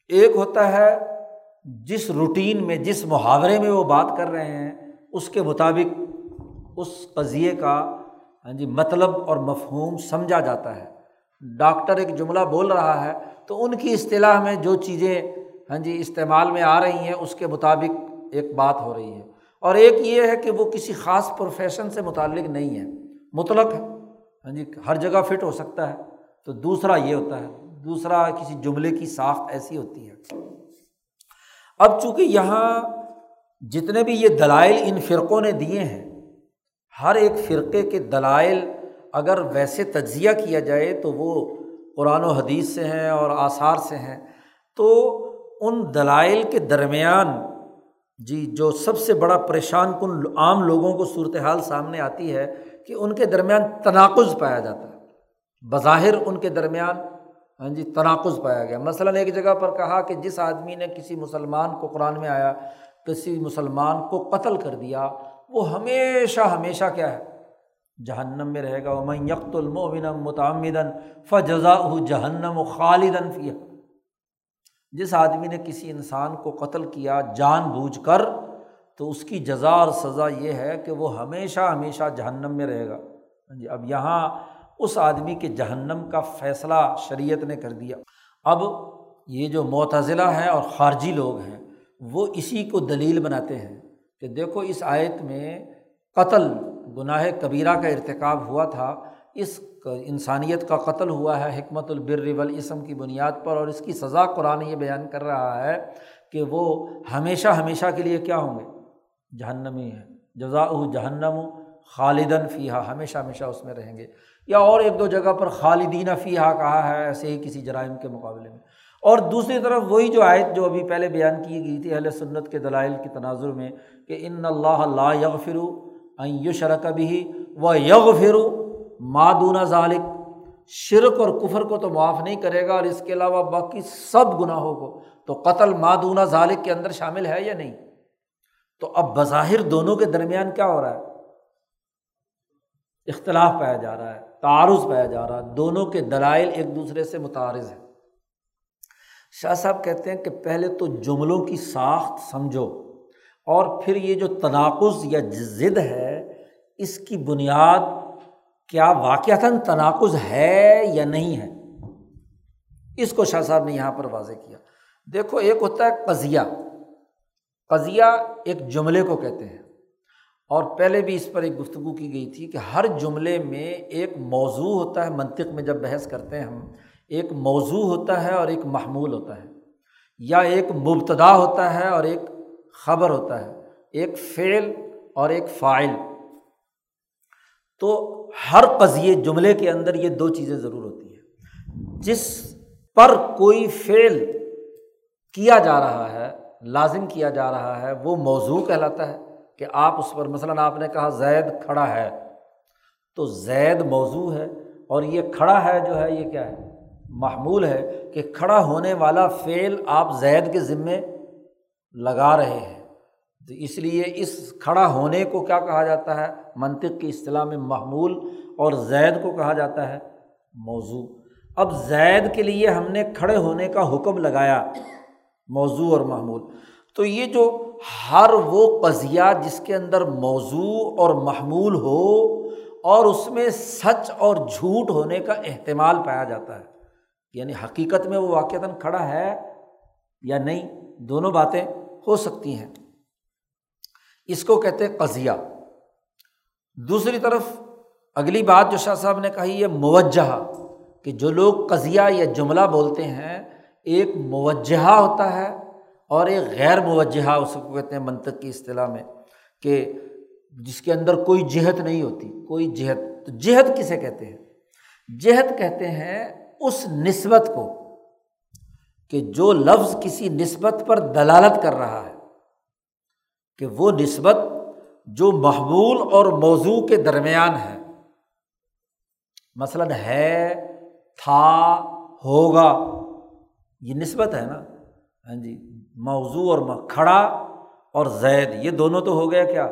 ایک ہوتا ہے جس روٹین میں، جس محاورے میں وہ بات کر رہے ہیں، اس کے مطابق اس قضیے کا ہاں جی مطلب اور مفہوم سمجھا جاتا ہے۔ ڈاکٹر ایک جملہ بول رہا ہے تو ان کی اصطلاح میں جو چیزیں ہاں جی استعمال میں آ رہی ہیں، اس کے مطابق ایک بات ہو رہی ہے۔ اور ایک یہ ہے کہ وہ کسی خاص پروفیشن سے متعلق نہیں ہے۔ مطلق ہے ہاں جی ہر جگہ فٹ ہو سکتا ہے۔ تو دوسرا یہ ہوتا ہے، دوسرا کسی جملے کی ساخت ایسی ہوتی ہے۔ اب چونکہ یہاں جتنے بھی یہ دلائل ان فرقوں نے دیے ہیں، ہر ایک فرقے کے دلائل اگر ویسے تجزیہ کیا جائے تو وہ قرآن و حدیث سے ہیں اور آثار سے ہیں۔ تو ان دلائل کے درمیان جی جو سب سے بڑا پریشان کن عام لوگوں کو صورت حال سامنے آتی ہے کہ ان کے درمیان تناقض پایا جاتا ہے۔ بظاہر ان کے درمیان ہاں جی تناقض پایا گیا۔ مثلاً ایک جگہ پر کہا کہ جس آدمی نے کسی مسلمان کو قرآن میں آیا، کسی مسلمان کو قتل کر دیا، وہ ہمیشہ ہمیشہ کیا ہے؟ جہنم میں رہے گا۔ وہ یکت المومن متعمدن فجزا جہنم و خالدن فیا جس آدمی نے کسی انسان کو قتل کیا جان بوجھ کر، تو اس کی جزا اور سزا یہ ہے کہ وہ ہمیشہ ہمیشہ جہنم میں رہے گا۔ ہاں جی اب یہاں اس آدمی کے جہنم کا فیصلہ شریعت نے کر دیا۔ اب یہ جو معتضلہ ہیں اور خارجی لوگ ہیں، وہ اسی کو دلیل بناتے ہیں کہ دیکھو اس آیت میں قتل گناہ کبیرہ کا ارتکاب ہوا تھا۔ اس انسانیت کا قتل ہوا ہے، حکمت البر والاسم کی بنیاد پر، اور اس کی سزا قرآن یہ بیان کر رہا ہے کہ وہ ہمیشہ ہمیشہ کے لیے کیا ہوں گے؟ جہنمی ہے جزا جہنم خالدن فیحہ ہمیشہ ہمیشہ اس میں رہیں گے۔ یا اور ایک دو جگہ پر خالدین فیحہ کہا ہے، ایسے ہی کسی جرائم کے مقابلے میں۔ اور دوسری طرف وہی جو آیت جو ابھی پہلے بیان کی گئی تھی اہل سنت کے دلائل کے تناظر میں کہ ان اللہ لا یغ فرو این شرک بھی و یغ فرو مادون ذالک، شرک اور کفر کو تو معاف نہیں کرے گا اور اس کے علاوہ باقی سب گناہوں کو۔ تو قتل مادون ذالک کے اندر شامل ہے یا نہیں؟ تو اب بظاہر دونوں کے درمیان کیا ہو رہا ہے؟ اختلاف پایا جا رہا ہے، تعارض پایا جا رہا ہے، دونوں کے دلائل ایک دوسرے سے متعارض ہیں۔ شاہ صاحب کہتے ہیں کہ پہلے تو جملوں کی ساخت سمجھو اور پھر یہ جو تناقض یا ضد ہے، اس کی بنیاد کیا واقعتاً تناقض ہے یا نہیں ہے؟ اس کو شاہ صاحب نے یہاں پر واضح کیا۔ دیکھو، ایک ہوتا ہے قضیہ۔ قضیہ ایک جملے کو کہتے ہیں۔ اور پہلے بھی اس پر ایک گفتگو کی گئی تھی کہ ہر جملے میں ایک موضوع ہوتا ہے، منطق میں جب بحث کرتے ہیں ہم، ایک موضوع ہوتا ہے اور ایک محمول ہوتا ہے۔ یا ایک مبتدا ہوتا ہے اور ایک خبر ہوتا ہے۔ ایک فعل اور ایک فائل تو ہر قضیے جملے کے اندر یہ دو چیزیں ضرور ہوتی ہیں۔ جس پر کوئی فعل کیا جا رہا ہے، لازم کیا جا رہا ہے، وہ موضوع کہلاتا ہے کہ آپ اس پر، مثلاً آپ نے کہا زید کھڑا ہے، تو زید موضوع ہے اور یہ کھڑا ہے جو ہے، یہ کیا ہے؟ محمول ہے کہ کھڑا ہونے والا فعل آپ زید کے ذمے لگا رہے ہیں۔ تو اس لیے اس کھڑا ہونے کو کیا کہا جاتا ہے؟ منطق کی اصطلاح میں محمول اور زید کو کہا جاتا ہے موضوع۔ اب زید کے لیے ہم نے کھڑے ہونے کا حکم لگایا، موضوع اور محمول۔ تو یہ جو ہر وہ قضیہ جس کے اندر موضوع اور محمول ہو اور اس میں سچ اور جھوٹ ہونے کا احتمال پایا جاتا ہے۔ یعنی حقیقت میں وہ واقعتاً کھڑا ہے یا نہیں؟ دونوں باتیں ہو سکتی ہیں۔ اس کو کہتے قضیہ۔ دوسری طرف اگلی بات جو شاہ صاحب نے کہی ہے موجہ کہ جو لوگ قضیہ یا جملہ بولتے ہیں، ایک موجہ ہوتا ہے اور ایک غیر موجہ اس کو کہتے ہیں منطق کی اصطلاح میں، کہ جس کے اندر کوئی جہت نہیں ہوتی، کوئی جہت۔ تو جہت کسے کہتے ہیں؟ جہت کہتے ہیں اس نسبت کو، کہ جو لفظ کسی نسبت پر دلالت کر رہا ہے۔ کہ وہ نسبت جو محبول اور موضوع کے درمیان ہے۔ مثلاً ہے، تھا، ہوگا، یہ نسبت ہے نا۔ ہاں جی موضوع اور کھڑا اور زید، یہ دونوں تو ہو گیا کیا؟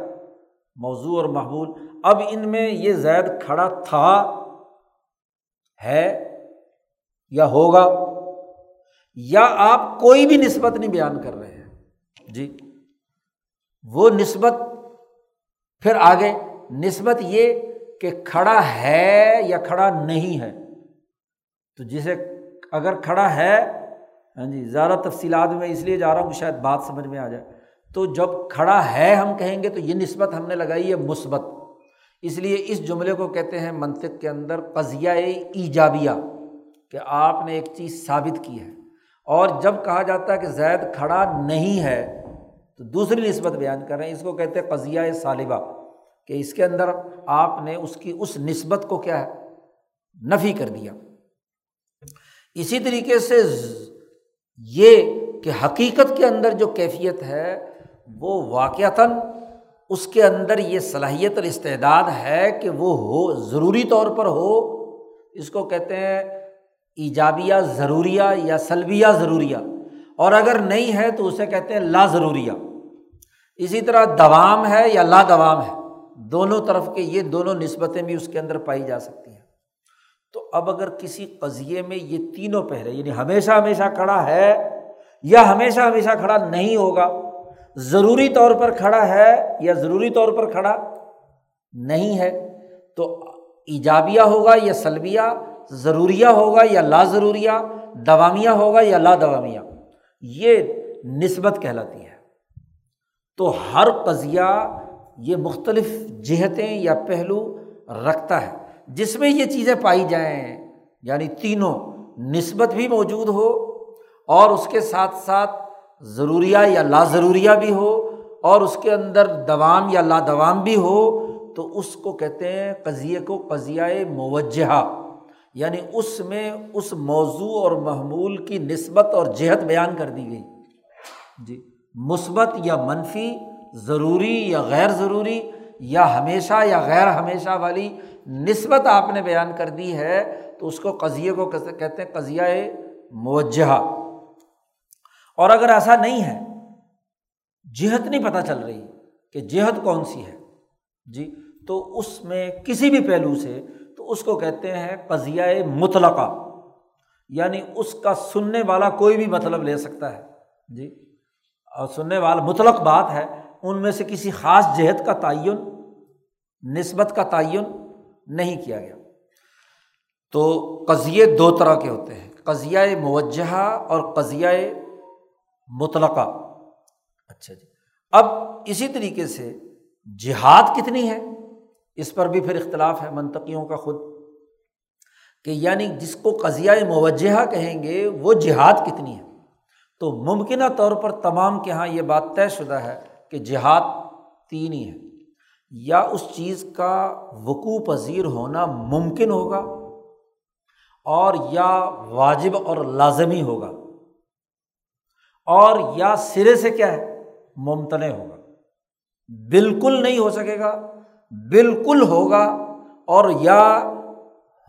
موضوع اور محبول اب ان میں یہ زید کھڑا تھا، ہے یا ہوگا، یا آپ کوئی بھی نسبت نہیں بیان کر رہے ہیں۔ جی۔ وہ نسبت پھر آگے، نسبت یہ کہ کھڑا ہے یا کھڑا نہیں ہے۔ تو جسے اگر کھڑا ہے ہاں جی زیادہ تفصیلات میں اس لیے جا رہا ہوں شاید بات سمجھ میں آ جائے۔ تو جب کھڑا ہے ہم کہیں گے تو یہ نسبت ہم نے لگائی ہے مثبت۔ اس لیے اس جملے کو کہتے ہیں منطق کے اندر قضیہ ایجابیہ، کہ آپ نے ایک چیز ثابت کی ہے۔ اور جب کہا جاتا ہے کہ زید کھڑا نہیں ہے تو دوسری نسبت بیان کر رہے ہیں، اس کو کہتے ہیں قضیہ صالبہ کہ اس کے اندر آپ نے اس کی اس نسبت کو کیا ہے؟ نفی کر دیا۔ اسی طریقے سے یہ کہ حقیقت کے اندر جو کیفیت ہے، وہ واقعتاً اس کے اندر یہ صلاحیت اور استعداد ہے کہ وہ ہو، ضروری طور پر ہو۔ اس کو کہتے ہیں ایجابیہ ضروریہ یا سلبیہ ضروریہ۔ اور اگر نہیں ہے تو اسے کہتے ہیں لا ضروریہ۔ اسی طرح دوام ہے یا لا دوام ہے، دونوں طرف کے یہ دونوں نسبتیں بھی اس کے اندر پائی جا سکتی ہیں۔ تو اب اگر کسی قضیے میں یہ تینوں پہرے یعنی ہمیشہ ہمیشہ کھڑا ہے یا ہمیشہ ہمیشہ کھڑا نہیں ہوگا، ضروری طور پر کھڑا ہے یا ضروری طور پر کھڑا نہیں ہے، تو ایجابیہ ہوگا یا سلبیہ، ضروریہ ہوگا یا لا ضروریہ دوامیہ ہوگا یا لا دوامیہ یہ نسبت کہلاتی ہے۔ تو ہر قضیہ یہ مختلف جہتیں یا پہلو رکھتا ہے۔ جس میں یہ چیزیں پائی جائیں یعنی تینوں نسبت بھی موجود ہو اور اس کے ساتھ ساتھ ضروریہ یا لا ضروریہ بھی ہو اور اس کے اندر دوام یا لا دوام بھی ہو، تو اس کو کہتے ہیں قضیے کو قضیہ موجہ یعنی اس میں اس موضوع اور محمول کی نسبت اور جہت بیان کر دی گئی۔ جی۔ مثبت یا منفی، ضروری یا غیر ضروری، یا ہمیشہ یا غیر ہمیشہ والی نسبت آپ نے بیان کر دی ہے، تو اس کو قضیے کو کہتے ہیں قضیہ موجہ اور اگر ایسا نہیں ہے جہت نہیں پتہ چل رہی کہ جہت کون سی ہے۔ جی تو اس میں کسی بھی پہلو سے تو اس کو کہتے ہیں قضیہ مطلقہ۔ یعنی اس کا سننے والا کوئی بھی مطلب لے سکتا ہے۔ جی۔ اور سننے والا مطلق بات ہے، ان میں سے کسی خاص جہت کا تعین، نسبت کا تعین نہیں کیا گیا۔ تو قضیے دو طرح کے ہوتے ہیں، قضیہ موجہ اور قضیہ مطلقہ۔ اچھا جی۔ اب اسی طریقے سے جہاد کتنی ہے؟ اس پر بھی پھر اختلاف ہے منطقیوں کا خود۔ کہ یعنی جس کو قضیہ موجہ کہیں گے، وہ جہاد کتنی ہے؟ تو ممکنہ طور پر تمام کے یہاں یہ بات طے شدہ ہے کہ جہاد تین ہی ہے۔ یا اس چیز کا وقوع پذیر ہونا ممکن ہوگا اور یا واجب اور لازمی ہوگا اور یا سرے سے کیا ہے، ممتنع ہوگا۔ بالکل نہیں ہو سکے گا، بالکل ہوگا اور یا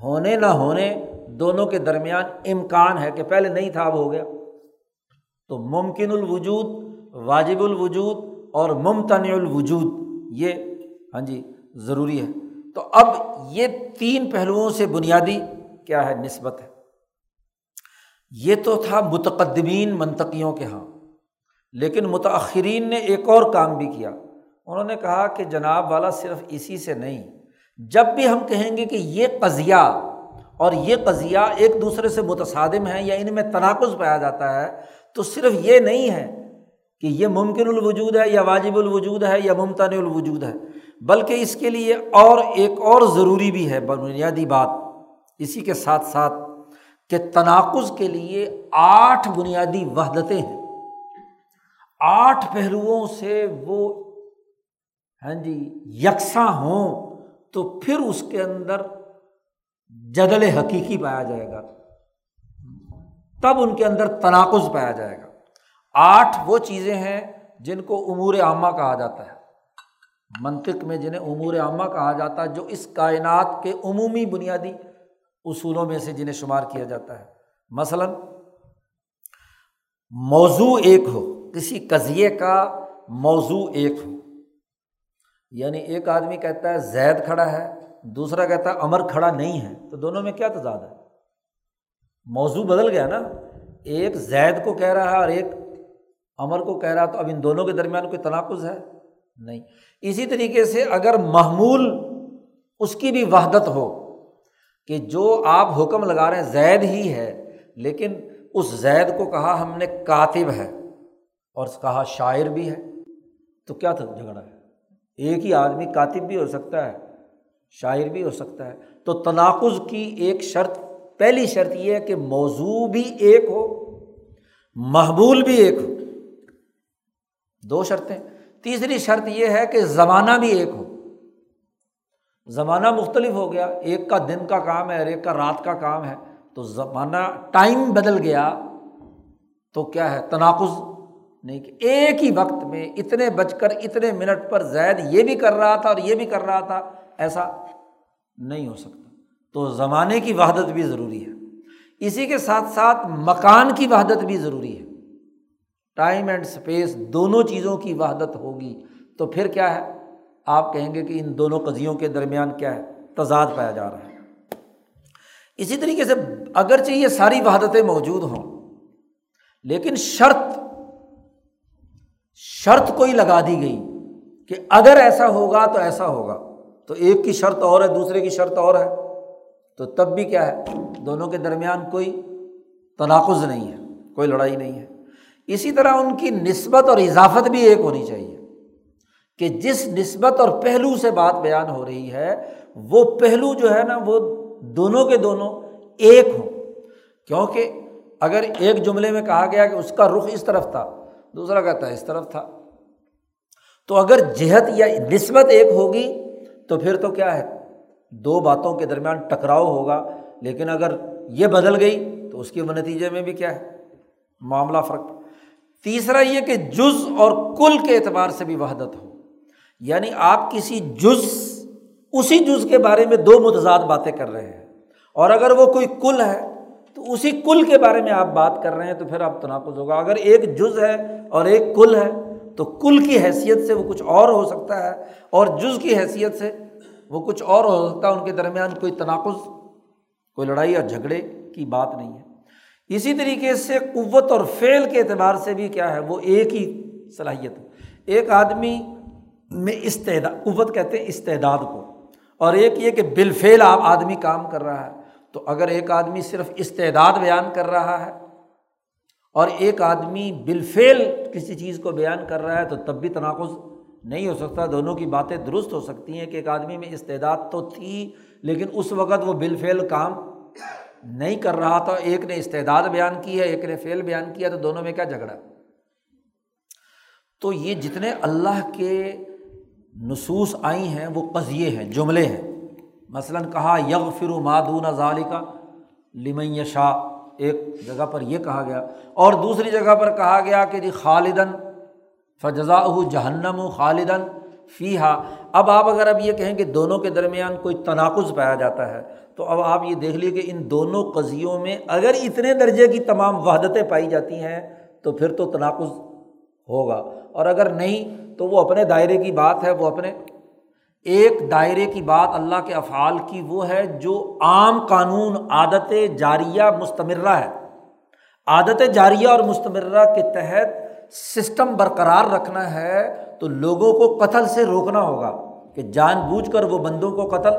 ہونے نہ ہونے دونوں کے درمیان امکان ہے کہ پہلے نہیں تھا، اب ہو گیا۔ تو ممکن الوجود، واجب الوجود اور ممتن الوجود، یہ ہاں جی ضروری ہے۔ تو اب یہ تین پہلوؤں سے بنیادی کیا ہے، نسبت ہے۔ یہ تو تھا متقدمین منطقیوں کے یہاں لیکن متأخرین نے ایک اور کام بھی کیا۔ انہوں نے کہا کہ جناب والا صرف اسی سے نہیں، جب بھی ہم کہیں گے کہ یہ قضیہ اور یہ قضیہ ایک دوسرے سے متصادم ہے یا ان میں تناقض پایا جاتا ہے تو صرف یہ نہیں ہے کہ یہ ممکن الوجود ہے یا واجب الوجود ہے یا ممتن الوجود ہے، بلکہ اس کے لیے اور ایک اور ضروری بھی ہے بنیادی بات اسی کے ساتھ ساتھ کہ تناقض کے لیے آٹھ بنیادی وحدتیں ہیں۔ آٹھ پہلوؤں سے وہ ہاں جی یکساں ہوں تو پھر اس کے اندر جدل حقیقی پایا جائے گا۔ تب ان کے اندر تناقض پایا جائے گا۔ آٹھ وہ چیزیں ہیں جن کو امور عامہ کہا جاتا ہے۔ منطق میں جنہیں امور عامہ کہا جاتا ہے، جو اس کائنات کے عمومی بنیادی اصولوں میں سے جنہیں شمار کیا جاتا ہے۔ مثلاً، موضوع ایک ہو، کسی قضیے کا موضوع ایک ہو۔ یعنی ایک آدمی کہتا ہے زید کھڑا ہے، دوسرا کہتا ہے امر کھڑا نہیں ہے۔ تو دونوں میں کیا تضاد ہے؟ موضوع بدل گیا نا۔ ایک زید کو کہہ رہا ہے اور ایک امر کو کہہ رہا، تو اب ان دونوں کے درمیان کوئی تناقض ہے؟ نہیں۔ اسی طریقے سے اگر محمول اس کی بھی وحدت ہو کہ جو آپ حکم لگا رہے ہیں، زید ہی ہے، لیکن اس زید کو کہا ہم نے کاتب ہے اور کہا شاعر بھی ہے، تو کیا تھا جھگڑا؟ ہے ایک ہی آدمی کاتب بھی ہو سکتا ہے، شاعر بھی ہو سکتا ہے۔ تو تناقض کی ایک شرط پہلی شرط یہ ہے کہ موضوع بھی ایک ہو محبول بھی ایک ہو۔ دو شرطیں۔ تیسری شرط یہ ہے کہ زمانہ بھی ایک ہو۔ زمانہ مختلف ہو گیا، ایک کا دن کا کام ہے اور ایک کا رات کا کام ہے۔ تو زمانہ ٹائم بدل گیا تو کیا ہے؟ تناقض نہیں۔ کہ ایک ہی وقت میں اتنے بج کر اتنے منٹ پر زید یہ بھی کر رہا تھا اور یہ بھی کر رہا تھا، ایسا نہیں ہو سکتا۔ تو زمانے کی وحدت بھی ضروری ہے۔ اسی کے ساتھ ساتھ مکان کی وحدت بھی ضروری ہے۔ ٹائم اینڈ اسپیس دونوں چیزوں کی وحدت ہوگی تو پھر کیا ہے؟ آپ کہیں گے کہ ان دونوں قضیوں کے درمیان کیا ہے؟ تضاد پایا جا رہا ہے۔ اسی طریقے سے اگرچہ یہ ساری وحدتیں موجود ہوں، لیکن شرط شرط کوئی لگا دی گئی کہ اگر ایسا ہوگا تو ایسا ہوگا۔ تو ایک کی شرط اور ہے، دوسرے کی شرط اور ہے۔ تو تب بھی کیا ہے؟ دونوں کے درمیان کوئی تناقض نہیں ہے، کوئی لڑائی نہیں ہے۔ اسی طرح ان کی نسبت اور اضافت بھی ایک ہونی چاہیے کہ جس نسبت اور پہلو سے بات بیان ہو رہی ہے، وہ پہلو جو ہے نا، وہ دونوں کے دونوں ایک ہوں۔ کیونکہ اگر ایک جملے میں کہا گیا کہ اس کا رخ اس طرف تھا، دوسرا کہتا ہے اس طرف تھا۔ تو اگر جہت یا نسبت ایک ہوگی تو پھر تو کیا ہے؟ دو باتوں کے درمیان ٹکراؤ ہوگا، لیکن اگر یہ بدل گئی تو اس کے نتیجے میں بھی کیا ہے؟ معاملہ فرق۔ تیسرا یہ کہ جز اور کل کے اعتبار سے بھی وحدت ہو۔ یعنی آپ کسی جز، اسی جز کے بارے میں دو متضاد باتیں کر رہے ہیں۔ اور اگر وہ کوئی کل ہے، تو اسی کل کے بارے میں آپ بات کر رہے ہیں تو پھر آپ تناقض ہوگا۔ اگر ایک جز ہے اور ایک کل ہے، تو کل کی حیثیت سے وہ کچھ اور ہو سکتا ہے، اور جز کی حیثیت سے وہ کچھ اور ہو سکتا ہے، ان کے درمیان کوئی تناقض، کوئی لڑائی اور جھگڑے کی بات نہیں ہے۔ اسی طریقے سے قوت اور فعل کے اعتبار سے بھی کیا ہے، وہ ایک ہی صلاحیت ہے۔ ایک آدمی میں استعداد، قوت کہتے ہیں استعداد کو۔ اور ایک یہ کہ بالفعل آپ آدمی کام کر رہا ہے، تو اگر ایک آدمی صرف استعداد بیان کر رہا ہے اور ایک آدمی بالفعل کسی چیز کو بیان کر رہا ہے، تو تب بھی تناقض نہیں ہو سکتا، دونوں کی باتیں درست ہو سکتی ہیں کہ ایک آدمی میں استعداد تو تھی، لیکن اس وقت وہ بالفعل کام نہیں کر رہا تھا۔ ایک نے استعداد بیان کی ہے، ایک نے فعل بیان کیا، تو دونوں میں کیا جھگڑا؟ تو یہ جتنے اللہ کے نصوص آئی ہیں، وہ قضیے ہیں، جملے ہیں۔ مثلاً کہا یغ فرو مادون ظالی کا لمن شاہ ایک جگہ پر یہ کہا گیا۔ اور دوسری جگہ پر کہا گیا کہ جی خالدن فجزا جہنم و خالدن فی ہا اب آپ اگر اب یہ کہیں کہ دونوں کے درمیان کوئی تناقض پایا جاتا ہے، تو اب آپ یہ دیکھ لیے کہ ان دونوں قضیوں میں اگر اتنے درجے کی تمام وحدتیں پائی جاتی ہیں، تو پھر تو تناقض ہوگا۔ اور اگر نہیں، تو وہ اپنے دائرے کی بات ہے، وہ اپنے ایک دائرے کی بات اللہ کے افعال کی وہ ہے جو عام قانون، عادت جاریہ مستمرہ ہے۔ عادت جاریہ اور مستمرہ کے تحت سسٹم برقرار رکھنا ہے تو لوگوں کو قتل سے روکنا ہوگا کہ جان بوجھ کر وہ بندوں کو قتل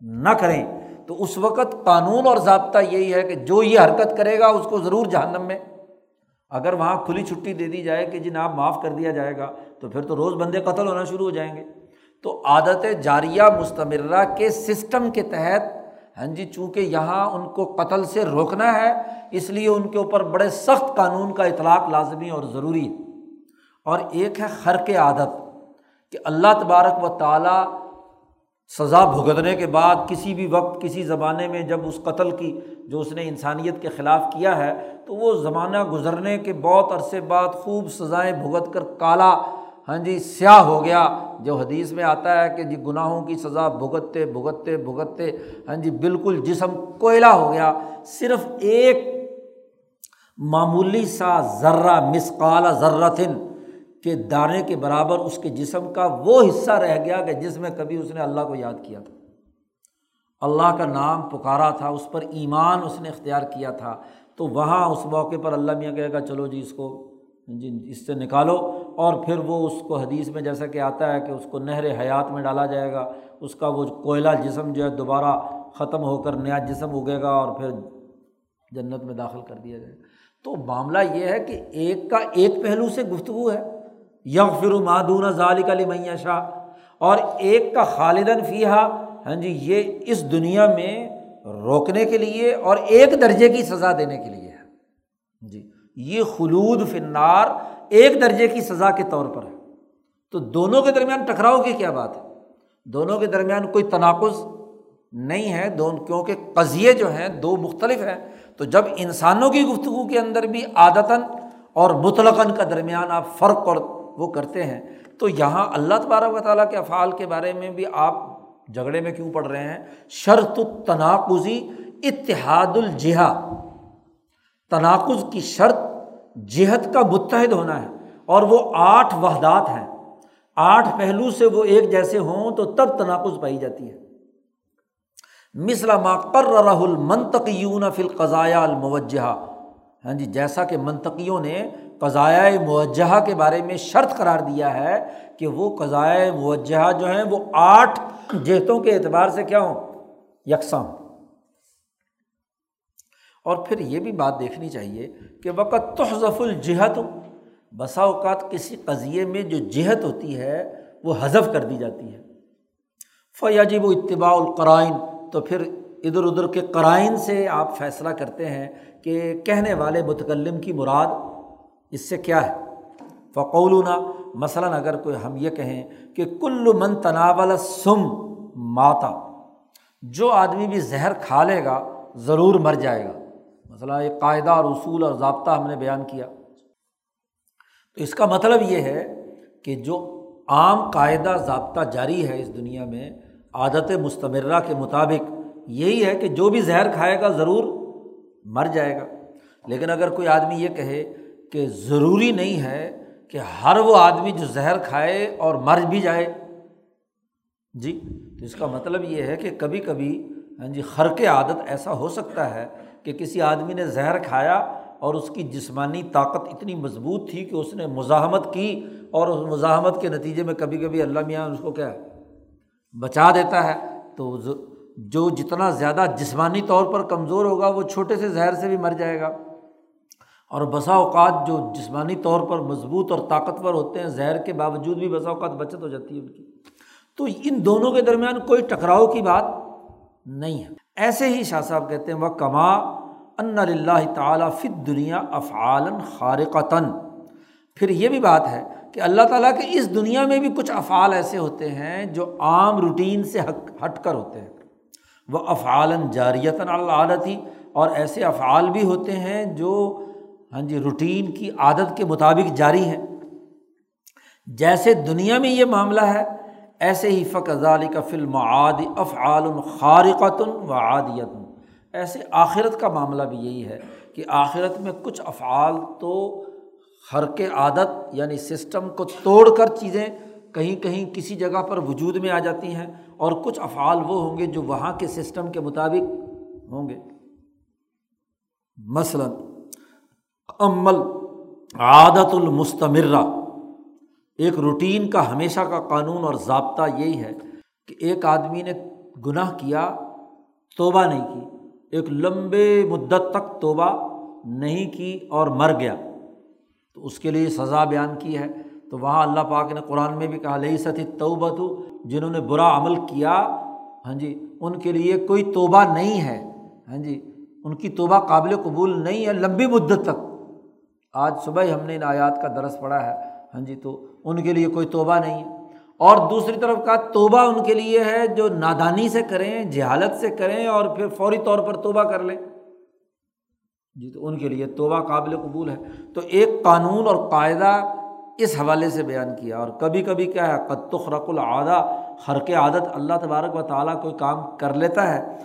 نہ کریں۔ تو اس وقت قانون اور ضابطہ یہی ہے کہ جو یہ حرکت کرے گا اس کو ضرور جہنم میں۔ اگر وہاں کھلی چھٹی دے دی جائے کہ جی جناب معاف کر دیا جائے گا تو پھر تو روز بندے قتل ہونا شروع ہو جائیں گے۔ تو عادت جاریہ مستمرہ کے سسٹم کے تحت ہاں جی چونکہ یہاں ان کو قتل سے روکنا ہے، اس لیے ان کے اوپر بڑے سخت قانون کا اطلاق لازمی اور ضروری اور ایک ہے خر کے عادت، کہ اللہ تبارک و تعالیٰ سزا بھگتنے کے بعد کسی بھی وقت، کسی زمانے میں جب اس قتل کی، جو اس نے انسانیت کے خلاف کیا ہے، تو وہ زمانہ گزرنے کے بہت عرصے بعد خوب سزائیں بھگت کر کالا ہاں جی سیاہ ہو گیا۔ جو حدیث میں آتا ہے کہ جی گناہوں کی سزا بھگتتے بھگتتے بھگتتے ہاں جی بالکل جسم کوئلہ ہو گیا۔ صرف ایک معمولی سا ذرہ مسقال ذرتن کہ دانے کے برابر اس کے جسم کا وہ حصہ رہ گیا کہ جس میں کبھی اس نے اللہ کو یاد کیا تھا۔ اللہ کا نام پکارا تھا، اس پر ایمان اس نے اختیار کیا تھا۔ تو وہاں اس موقع پر اللہ میاں کہے گا، چلو جی اس کو جی اس سے نکالو اور پھر وہ اس کو حدیث میں جیسا کہ آتا ہے کہ اس کو نہر حیات میں ڈالا جائے گا، اس کا وہ کوئلہ جسم جو ہے دوبارہ ختم ہو کر نیا جسم اگے گا اور پھر جنت میں داخل کر دیا جائے گا۔ تو معاملہ یہ ہے کہ ایک کا ایک پہلو سے گفتگو ہے۔ یغ فر مادون ظالق علی معیشہ اور ایک کا خالدن فیحا ہاں جی یہ اس دنیا میں روکنے کے لیے اور ایک درجے کی سزا دینے کے لیے ہے۔ جی۔ یہ خلود فنار ایک درجے کی سزا کے طور پر ہے۔ تو دونوں کے درمیان ٹکراؤ کی کیا بات ہے؟ دونوں کے درمیان کوئی تناقض نہیں ہے دونوں کیونکہ قضیے جو ہیں دو مختلف ہیں۔ تو جب انسانوں کی گفتگو کے اندر بھی عادتاً اور مطلقاً کا درمیان آپ فرق اور وہ کرتے ہیں، تو یہاں اللہ تبارک و تعالیٰ کے افعال کے بارے میں بھی آپ جھگڑے میں کیوں پڑھ رہے ہیں؟ شرط تناقضی اتحاد الجہا تناقض کی شرط جہت کا متحد ہونا ہے اور وہ آٹھ وحدات ہیں۔ آٹھ پہلو سے وہ ایک جیسے ہوں تو تب تناقض پائی جاتی ہے۔ مثلا ما رح المنطقیون فی القضاء الموجہ ہاں جی جیسا کہ منطقیوں نے قضائے موجہ کے بارے میں شرط قرار دیا ہے کہ وہ قضائے موجہ جو ہیں وہ آٹھ جہتوں کے اعتبار سے کیا ہوں؟ یکساں۔ اور پھر یہ بھی بات دیکھنی چاہیے کہ وقت تحظف الجہت، بسا اوقات کسی قضیے میں جو جہت ہوتی ہے، وہ حذف کر دی جاتی ہے۔ فیاجب و اتباع القرائن، تو پھر ادھر ادھر کے قرائن سے آپ فیصلہ کرتے ہیں کہ کہنے والے متکلم کی مراد اس سے کیا ہے۔ فقولنا، مثلاً اگر کوئی ہم یہ کہیں کہ کل من تناول سم ماتا، جو آدمی بھی زہر کھا لے گا، ضرور مر جائے گا۔ مثلاً ایک قاعدہ اور اصول اور ضابطہ ہم نے بیان کیا۔ تو اس کا مطلب یہ ہے کہ جو عام قاعدہ ضابطہ جاری ہے اس دنیا میں، عادت مستمرہ کے مطابق، یہی ہے کہ جو بھی زہر کھائے گا ضرور مر جائے گا۔ لیکن اگر کوئی آدمی یہ کہے کہ ضروری نہیں ہے کہ ہر وہ آدمی جو زہر کھائے اور مر بھی جائے۔ جی تو اس کا مطلب یہ ہے کہ کبھی کبھی ہاں جی خر کے عادت ایسا ہو سکتا ہے کہ کسی آدمی نے زہر کھایا اور اس کی جسمانی طاقت اتنی مضبوط تھی کہ اس نے مزاحمت کی اور اس مزاحمت کے نتیجے میں کبھی کبھی اللہ میاں اس کو کیا بچا دیتا ہے۔ تو جو جتنا زیادہ جسمانی طور پر کمزور ہوگا وہ چھوٹے سے زہر سے بھی مر جائے گا۔ اور بسا اوقات جو جسمانی طور پر مضبوط اور طاقتور ہوتے ہیں، زہر کے باوجود بھی بسا اوقات بچت ہو جاتی ہے ان کی۔ تو ان دونوں کے درمیان کوئی ٹکراؤ کی بات نہیں ہے۔ ایسے ہی شاہ صاحب کہتے ہیں وہ کما ان اللہ تعالیٰ فت دنیا افعالن خارقتاً پھر یہ بھی بات ہے کہ اللہ تعالیٰ کے اس دنیا میں بھی کچھ افعال ایسے ہوتے ہیں جو عام روٹین سے ہٹ کر ہوتے ہیں۔ وہ افعالن جاریتاً اللہ اور ایسے افعال بھی ہوتے ہیں جو ہاں جی روٹین کی عادت کے مطابق جاری ہے جیسے دنیا میں یہ معاملہ ہے ایسے ہی فقضالی کا فلم عاد افعال خارقتن و عادیت ایسے آخرت کا معاملہ بھی یہی ہے کہ آخرت میں کچھ افعال تو حرق عادت یعنی سسٹم کو توڑ کر چیزیں کہیں کہیں کسی جگہ پر وجود میں آ جاتی ہیں اور کچھ افعال وہ ہوں گے جو وہاں کے سسٹم کے مطابق ہوں گے۔ مثلاً عمل عادت المستمرہ۔ ایک روٹین کا ہمیشہ کا قانون اور ضابطہ یہی ہے کہ ایک آدمی نے گناہ کیا، توبہ نہیں کی۔ ایک لمبے مدت تک توبہ نہیں کی اور مر گیا۔ تو اس کے لیے سزا بیان کی ہے۔ تو وہاں اللہ پاک نے قرآن میں بھی کہا لئی ستی توبہ تو جنہوں نے برا عمل کیا ہاں جی ان کے لیے کوئی توبہ نہیں ہے۔ ہاں جی ان کی توبہ قابل قبول نہیں ہے لمبی مدت تک۔ آج صبح ہی ہم نے ان آیات کا درس پڑھا ہے۔ ہاں جی تو ان کے لیے کوئی توبہ نہیں۔ ہے اور دوسری طرف کا توبہ ان کے لیے ہے جو نادانی سے کریں، جہالت سے کریں اور پھر فوری طور پر توبہ کر لیں۔ جی تو ان کے لیے توبہ قابل قبول ہے۔ تو ایک قانون اور قاعدہ اس حوالے سے بیان کیا، اور کبھی کبھی کیا ہے قطخ رق العادہ حرق عادت، اللہ تبارک و تعالیٰ کوئی کام کر لیتا ہے۔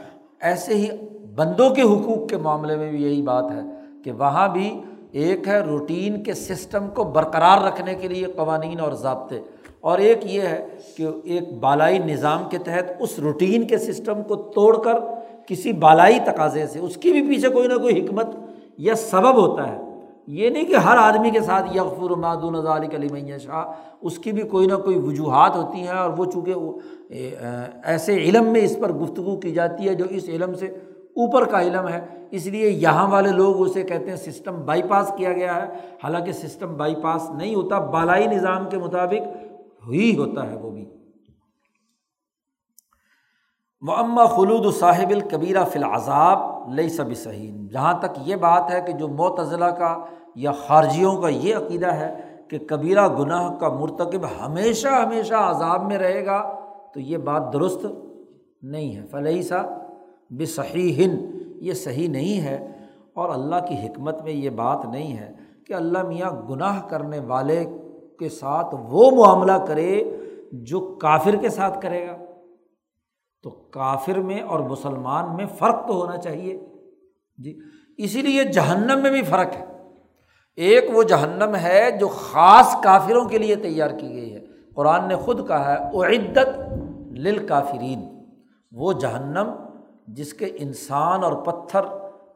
ایسے ہی بندوں کے حقوق کے معاملے میں بھی یہی بات ہے کہ وہاں بھی ایک ہے روٹین کے سسٹم کو برقرار رکھنے کے لیے قوانین اور ضابطے۔ اور ایک یہ ہے کہ ایک بالائی نظام کے تحت اس روٹین کے سسٹم کو توڑ کر کسی بالائی تقاضے سے، اس کی بھی پیچھے کوئی نہ کوئی حکمت یا سبب ہوتا ہے۔ یہ نہیں کہ ہر آدمی کے ساتھ یغفر مادون نظال کلی شاہ اس کی بھی کوئی نہ کوئی وجوہات ہوتی ہیں اور وہ چونکہ ایسے علم میں اس پر گفتگو کی جاتی ہے جو اس علم سے اوپر کا علم ہے۔ اس لیے یہاں والے لوگ اسے کہتے ہیں سسٹم بائی پاس کیا گیا ہے۔ حالانکہ سسٹم بائی پاس نہیں ہوتا، بالائی نظام کے مطابق ہی ہوتا ہے وہ بھی۔ معمہ خلود صاحب القبیرہ فی العذاب لئی سب صحیح جہاں تک یہ بات ہے کہ جو معتضلاع کا یا خارجیوں کا یہ عقیدہ ہے کہ کبیرہ گناہ کا مرتکب ہمیشہ ہمیشہ عذاب میں رہے گا، تو یہ بات درست نہیں ہے۔ فلحی سا بے صحیح یہ صحیح نہیں ہے۔ اور اللہ کی حکمت میں یہ بات نہیں ہے کہ اللہ میاں گناہ کرنے والے کے ساتھ وہ معاملہ کرے جو کافر کے ساتھ کرے گا۔ تو کافر میں اور مسلمان میں فرق تو ہونا چاہیے۔ جی اسی لیے جہنم میں بھی فرق ہے۔ ایک وہ جہنم ہے جو خاص کافروں کے لیے تیار کی گئی ہے۔ قرآن نے خود کہا ہے عدت لل کافرین وہ جہنم جس کے انسان اور پتھر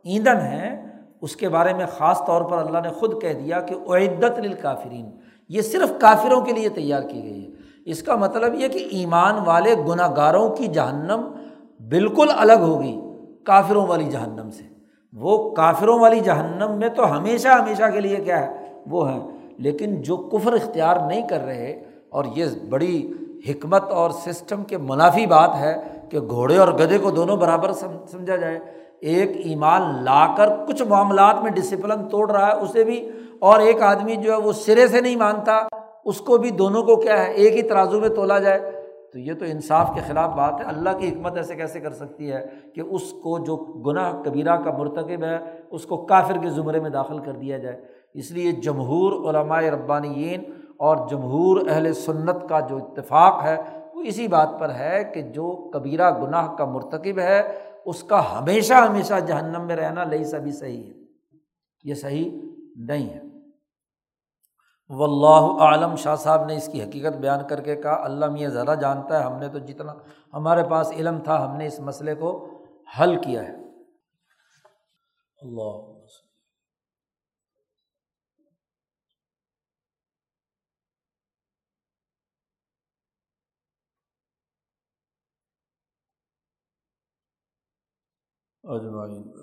ایندھن ہیں، اس کے بارے میں خاص طور پر اللہ نے خود کہہ دیا کہ عدت لل کافرین یہ صرف کافروں کے لیے تیار کی گئی ہے۔ اس کا مطلب یہ کہ ایمان والے گناہ گاروں کی جہنم بالکل الگ ہوگی کافروں والی جہنم سے۔ وہ کافروں والی جہنم میں تو ہمیشہ ہمیشہ کے لیے کیا ہے؟ وہ ہے لیکن جو کفر اختیار نہیں کر رہے، اور یہ بڑی حکمت اور سسٹم کے منافی بات ہے کہ گھوڑے اور گدھے کو دونوں برابر سمجھا جائے۔ ایک ایمان لا کر کچھ معاملات میں ڈسپلن توڑ رہا ہے، اسے بھی، اور ایک آدمی جو ہے وہ سرے سے نہیں مانتا، اس کو بھی دونوں کو کیا ہے، ایک ہی ترازو میں تولا جائے۔ تو یہ تو انصاف کے خلاف بات ہے۔ اللہ کی حکمت ایسے کیسے کر سکتی ہے کہ اس کو جو گناہ کبیرہ کا مرتکب ہے، اس کو کافر کے زمرے میں داخل کر دیا جائے۔ اس لیے جمہور علمائے ربانیین اور جمہور اہل سنت کا جو اتفاق ہے اسی بات پر ہے کہ جو کبیرہ گناہ کا مرتکب ہے، اس کا ہمیشہ ہمیشہ جہنم میں رہنا لئی سبھی صحیح ہے۔ یہ صحیح نہیں ہے۔ و اللہ عالم شاہ صاحب نے اس کی حقیقت بیان کر کے کہا، اللہ میاں ذرا جانتا ہے، ہم نے تو جتنا، ہمارے پاس علم تھا، ہم نے اس مسئلے کو حل کیا ہے۔ اللہ اجمعین۔